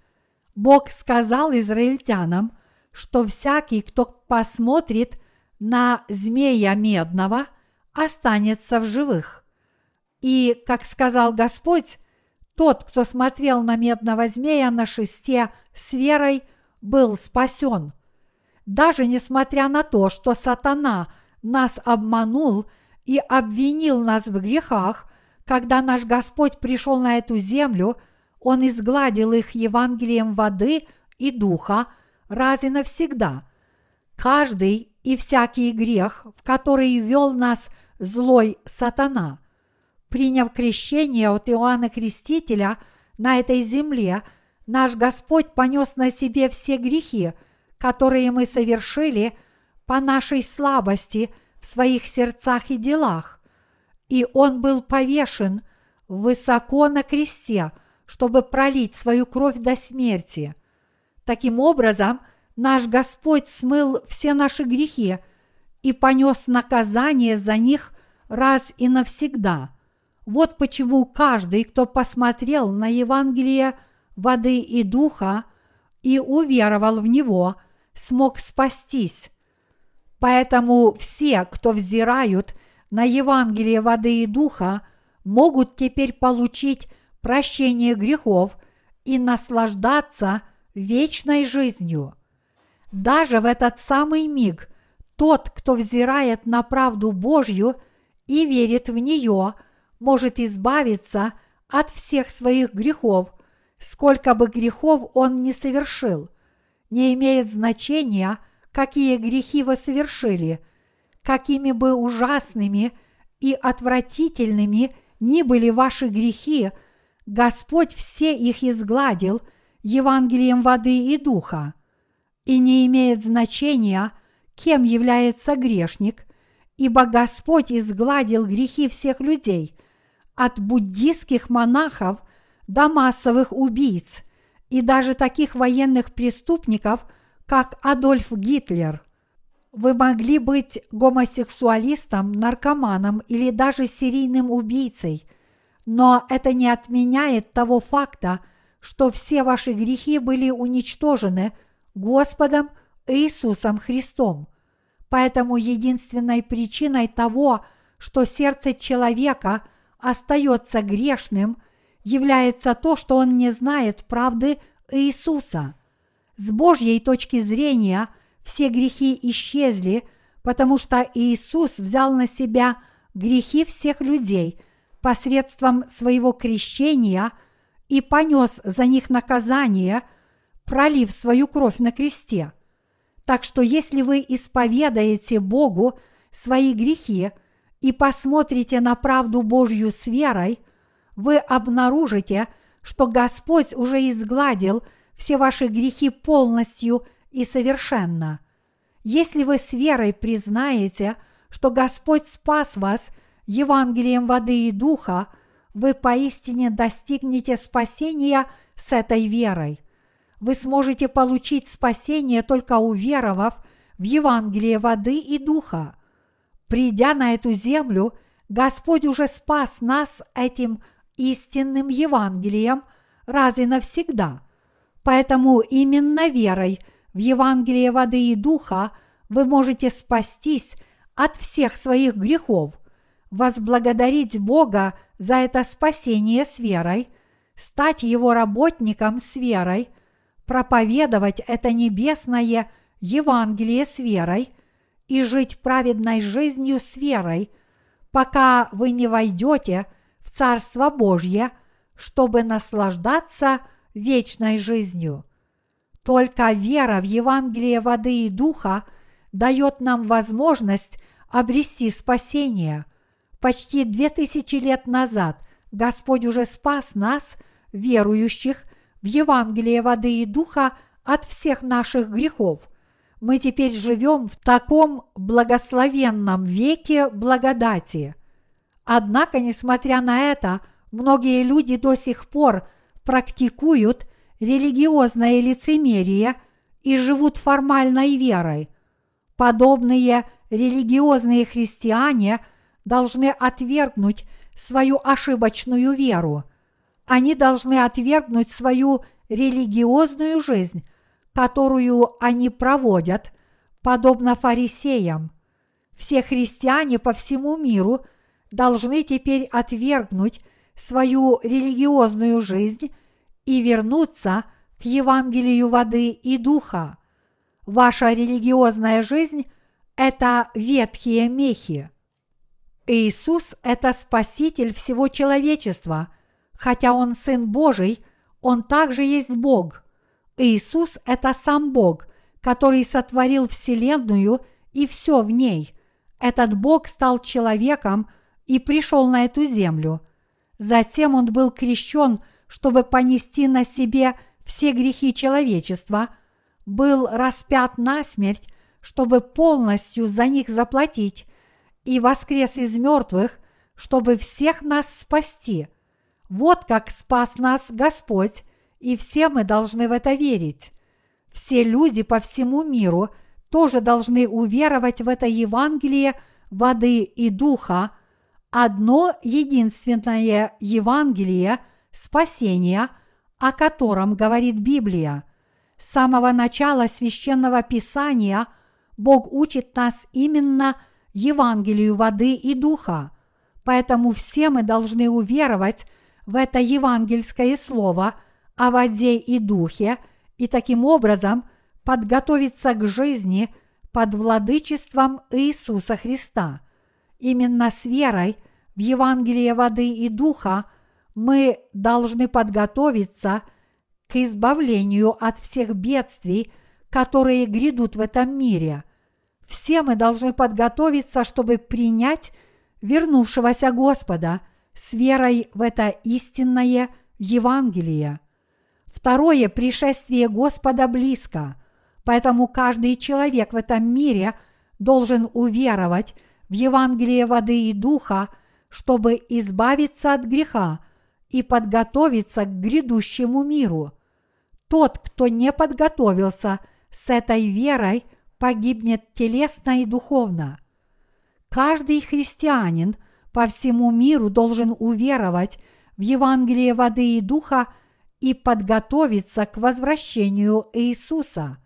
Бог сказал израильтянам, что всякий, кто посмотрит на змея медного, останется в живых. И, как сказал Господь, тот, кто смотрел на медного змея на шесте с верой, был спасен. Даже несмотря на то, что сатана нас обманул и обвинил нас в грехах, когда наш Господь пришел на эту землю, Он изгладил их Евангелием воды и духа раз и навсегда. Каждый и всякий грех, в который вел нас злой сатана. Приняв крещение от Иоанна Крестителя на этой земле, наш Господь понес на себе все грехи, которые мы совершили по нашей слабости в своих сердцах и делах. И Он был повешен высоко на кресте, чтобы пролить свою кровь до смерти. Таким образом, наш Господь смыл все наши грехи и понес наказание за них раз и навсегда. Вот почему каждый, кто посмотрел на Евангелие воды и духа и уверовал в него, смог спастись. Поэтому все, кто взирают на Евангелие воды и духа, могут теперь получить прощение грехов и наслаждаться вечной жизнью. Даже в этот самый миг тот, кто взирает на правду Божью и верит в нее, может избавиться от всех своих грехов, сколько бы грехов он не совершил. Не имеет значения, какие грехи вы совершили, какими бы ужасными и отвратительными ни были ваши грехи, Господь все их изгладил Евангелием воды и духа. И не имеет значения, кем является грешник, ибо Господь изгладил грехи всех людей, от буддийских монахов до массовых убийц и даже таких военных преступников, как Адольф Гитлер. Вы могли быть гомосексуалистом, наркоманом или даже серийным убийцей, но это не отменяет того факта, что все ваши грехи были уничтожены Господом Иисусом Христом. Поэтому единственной причиной того, что сердце человека остается грешным, является то, что он не знает правды Иисуса. С Божьей точки зрения все грехи исчезли, потому что Иисус взял на себя грехи всех людей посредством своего крещения и понес за них наказание, пролив свою кровь на кресте – так что если вы исповедаете Богу свои грехи и посмотрите на правду Божью с верой, вы обнаружите, что Господь уже изгладил все ваши грехи полностью и совершенно. Если вы с верой признаете, что Господь спас вас Евангелием воды и духа, вы поистине достигнете спасения с этой верой – вы сможете получить спасение только уверовав в Евангелие воды и духа. Придя на эту землю, Господь уже спас нас этим истинным Евангелием раз и навсегда. Поэтому именно верой в Евангелие воды и духа вы можете спастись от всех своих грехов, возблагодарить Бога за это спасение с верой, стать Его работником с верой – проповедовать это небесное Евангелие с верой и жить праведной жизнью с верой, пока вы не войдете в Царство Божье, чтобы наслаждаться вечной жизнью. Только вера в Евангелие воды и духа дает нам возможность обрести спасение. Почти две тысячи лет назад Господь уже спас нас, верующих, в Евангелие воды и духа от всех наших грехов. Мы теперь живем в таком благословенном веке благодати. Однако, несмотря на это, многие люди до сих пор практикуют религиозное лицемерие и живут формальной верой. Подобные религиозные христиане должны отвергнуть свою ошибочную веру. Они должны отвергнуть свою религиозную жизнь, которую они проводят, подобно фарисеям. Все христиане по всему миру должны теперь отвергнуть свою религиозную жизнь и вернуться к Евангелию воды и духа. Ваша религиозная жизнь – это ветхие мехи. Иисус – это Спаситель всего человечества. Хотя Он Сын Божий, Он также есть Бог. Иисус – это сам Бог, который сотворил Вселенную и все в ней. Этот Бог стал человеком и пришел на эту землю. Затем Он был крещен, чтобы понести на себе все грехи человечества, был распят на смерть, чтобы полностью за них заплатить, и воскрес из мертвых, чтобы всех нас спасти. Вот как спас нас Господь, и все мы должны в это верить. Все люди по всему миру тоже должны уверовать в это Евангелие воды и духа, одно единственное Евангелие спасения, о котором говорит Библия. С самого начала священного писания Бог учит нас именно – Евангелию воды и духа. Поэтому все мы должны уверовать в это евангельское слово о воде и духе и таким образом подготовиться к жизни под владычеством Иисуса Христа. Именно с верой в Евангелие воды и духа мы должны подготовиться к избавлению от всех бедствий, которые грядут в этом мире – все мы должны подготовиться, чтобы принять вернувшегося Господа с верой в это истинное Евангелие. Второе пришествие Господа близко, поэтому каждый человек в этом мире должен уверовать в Евангелие воды и духа, чтобы избавиться от греха и подготовиться к грядущему миру. Тот, кто не подготовился с этой верой – погибнет телесно и духовно. Каждый христианин по всему миру должен уверовать в Евангелие воды и духа и подготовиться к возвращению Иисуса.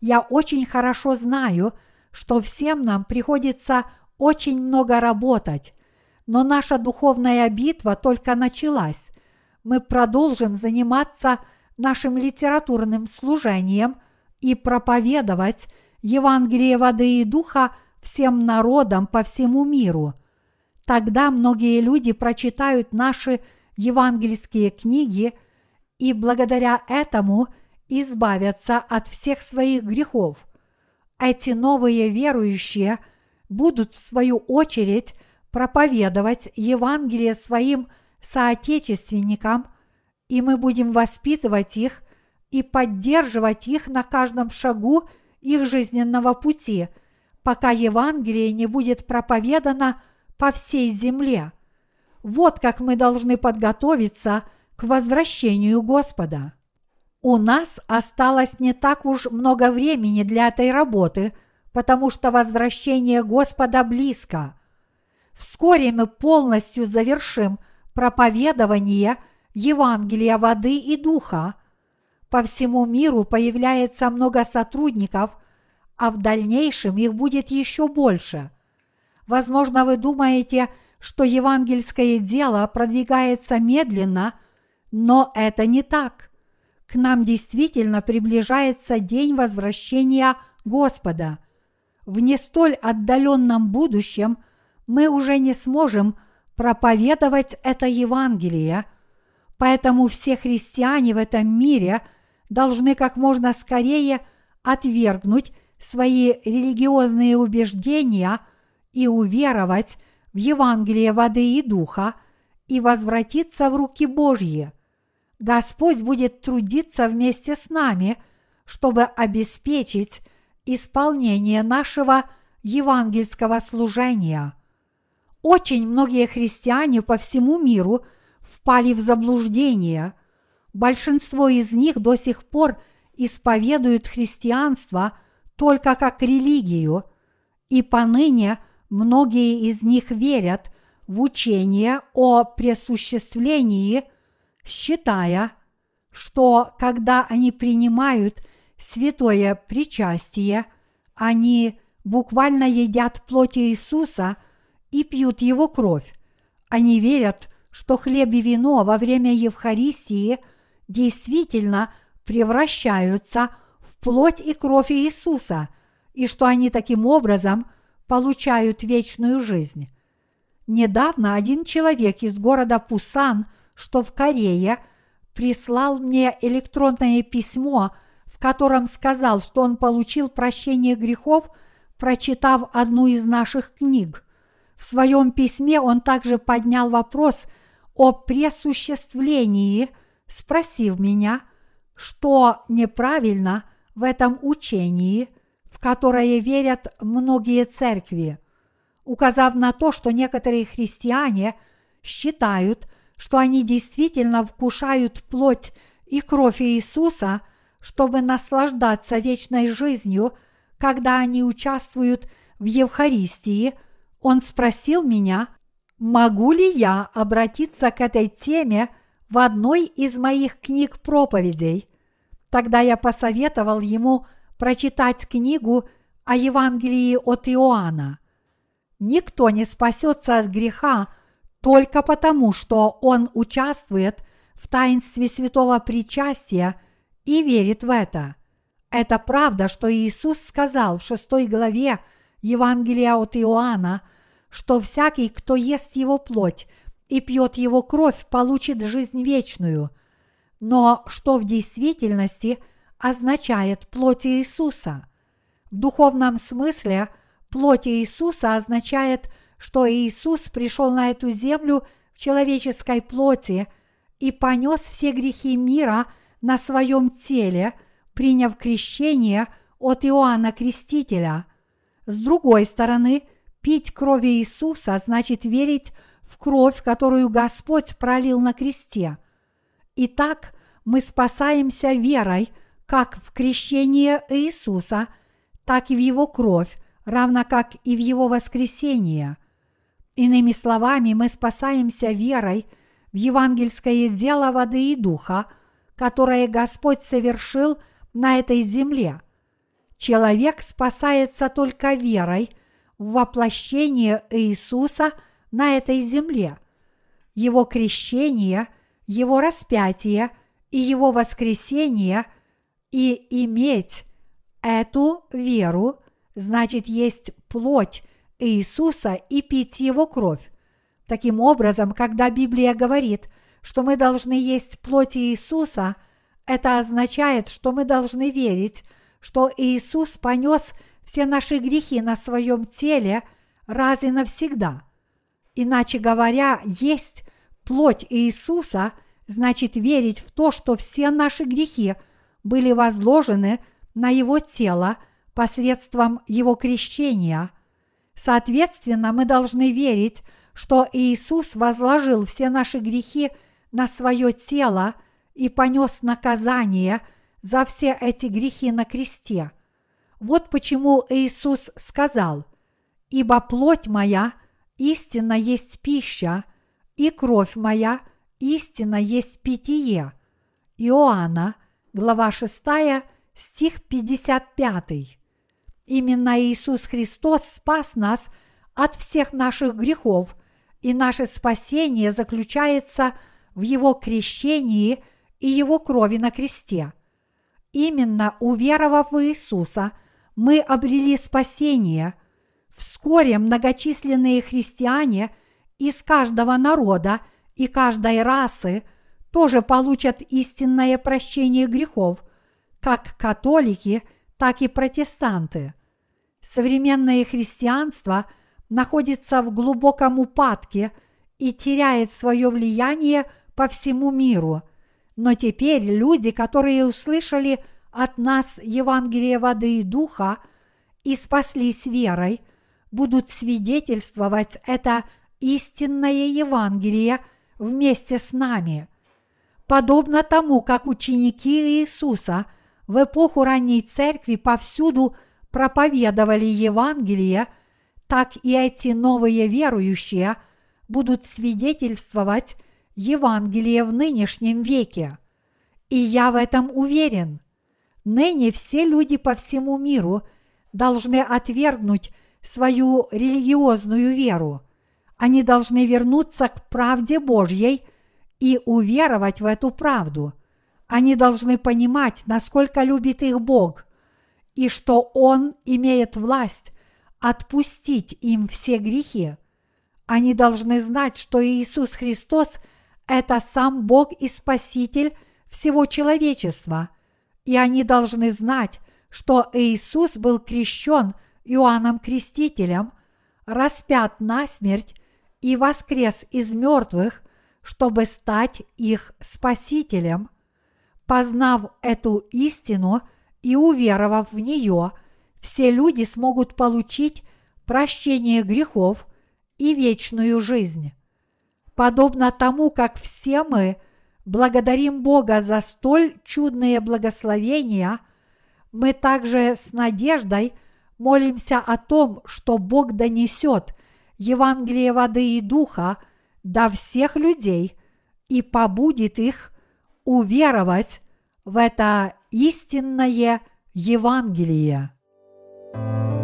Я очень хорошо знаю, что всем нам приходится очень много работать, но наша духовная битва только началась. Мы продолжим заниматься нашим литературным служением и проповедовать Евангелие воды и духа всем народам по всему миру. Тогда многие люди прочитают наши евангельские книги и благодаря этому избавятся от всех своих грехов. Эти новые верующие будут в свою очередь проповедовать Евангелие своим соотечественникам, и мы будем воспитывать их и поддерживать их на каждом шагу – их жизненного пути, пока Евангелие не будет проповедано по всей земле. Вот как мы должны подготовиться к возвращению Господа. У нас осталось не так уж много времени для этой работы, потому что возвращение Господа близко. Вскоре мы полностью завершим проповедование Евангелия воды и духа – по всему миру появляется много сотрудников, а в дальнейшем их будет еще больше. Возможно, вы думаете, что евангельское дело продвигается медленно, но это не так. К нам действительно приближается день возвращения Господа. В не столь отдаленном будущем мы уже не сможем проповедовать это Евангелие, поэтому все христиане в этом мире – должны как можно скорее отвергнуть свои религиозные убеждения и уверовать в Евангелие воды и духа и возвратиться в руки Божьи. Господь будет трудиться вместе с нами, чтобы обеспечить исполнение нашего евангельского служения. Очень многие христиане по всему миру впали в заблуждение – большинство из них до сих пор исповедуют христианство только как религию, и поныне многие из них верят в учение о пресуществлении, считая, что когда они принимают святое причастие, они буквально едят плоть Иисуса и пьют Его кровь. Они верят, что хлеб и вино во время Евхаристии действительно превращаются в плоть и кровь Иисуса, и что они таким образом получают вечную жизнь. Недавно один человек из города Пусан, что в Корее, прислал мне электронное письмо, в котором сказал, что он получил прощение грехов, прочитав одну из наших книг. В своем письме он также поднял вопрос о пресуществлении, спросив меня, что неправильно в этом учении, в которое верят многие церкви, указав на то, что некоторые христиане считают, что они действительно вкушают плоть и кровь Иисуса, чтобы наслаждаться вечной жизнью, когда они участвуют в Евхаристии – он спросил меня, могу ли я обратиться к этой теме в одной из моих книг проповедей. Тогда я посоветовал ему прочитать книгу о Евангелии от Иоанна. Никто не спасется от греха только потому, что он участвует в таинстве святого причастия и верит в это. Это правда, что Иисус сказал в шестой главе Евангелия от Иоанна – что всякий, кто ест его плоть и пьет его кровь, получит жизнь вечную. Но что в действительности означает плоть Иисуса? В духовном смысле плоть Иисуса означает, что Иисус пришел на эту землю в человеческой плоти и понес все грехи мира на своем теле, приняв крещение от Иоанна Крестителя. С другой стороны – Пить крови Иисуса значит верить в кровь, которую Господь пролил на кресте. Итак, мы спасаемся верой как в крещение Иисуса, так и в Его кровь, равно как и в Его воскресение. Иными словами, мы спасаемся верой в евангельское дело воды и духа, которое Господь совершил на этой земле. Человек спасается только верой – воплощение Иисуса на этой земле, Его крещение, Его распятие и Его воскресение и иметь эту веру значит есть плоть Иисуса и пить Его кровь. Таким образом, когда Библия говорит, что мы должны есть плоть Иисуса, это означает, что мы должны верить, что Иисус понес все наши грехи на своем теле раз и навсегда. Иначе говоря, есть плоть Иисуса значит верить в то, что все наши грехи были возложены на Его тело посредством Его крещения. Соответственно, мы должны верить, что Иисус возложил все наши грехи на свое тело и понес наказание за все эти грехи на кресте. Вот почему Иисус сказал, «Ибо плоть моя истинно есть пища, и кровь моя истинно есть питье». Иоанна, глава 6, стих 55. Именно Иисус Христос спас нас от всех наших грехов, и наше спасение заключается в Его крещении и Его крови на кресте. Именно уверовав в Иисуса – мы обрели спасение. Вскоре многочисленные христиане из каждого народа и каждой расы тоже получат истинное прощение грехов, как католики, так и протестанты. Современное христианство находится в глубоком упадке и теряет свое влияние по всему миру. Но теперь люди, которые услышали – от нас Евангелие воды и духа и спаслись верой, будут свидетельствовать это истинное Евангелие вместе с нами. Подобно тому, как ученики Иисуса в эпоху ранней церкви повсюду проповедовали Евангелие, так и эти новые верующие будут свидетельствовать Евангелие в нынешнем веке. И я в этом уверен. Ныне все люди по всему миру должны отвергнуть свою религиозную веру. Они должны вернуться к правде Божьей и уверовать в эту правду. Они должны понимать, насколько любит их Бог, и что Он имеет власть отпустить им все грехи. Они должны знать, что Иисус Христос – это сам Бог и Спаситель всего человечества, и они должны знать, что Иисус был крещен Иоанном Крестителем, распят на смерть и воскрес из мертвых, чтобы стать их Спасителем. Познав эту истину и уверовав в нее, все люди смогут получить прощение грехов и вечную жизнь. Подобно тому, как все мы благодарим Бога за столь чудные благословения, мы также с надеждой молимся о том, что Бог донесет Евангелие воды и духа до всех людей и побудит их уверовать в это истинное Евангелие. thank you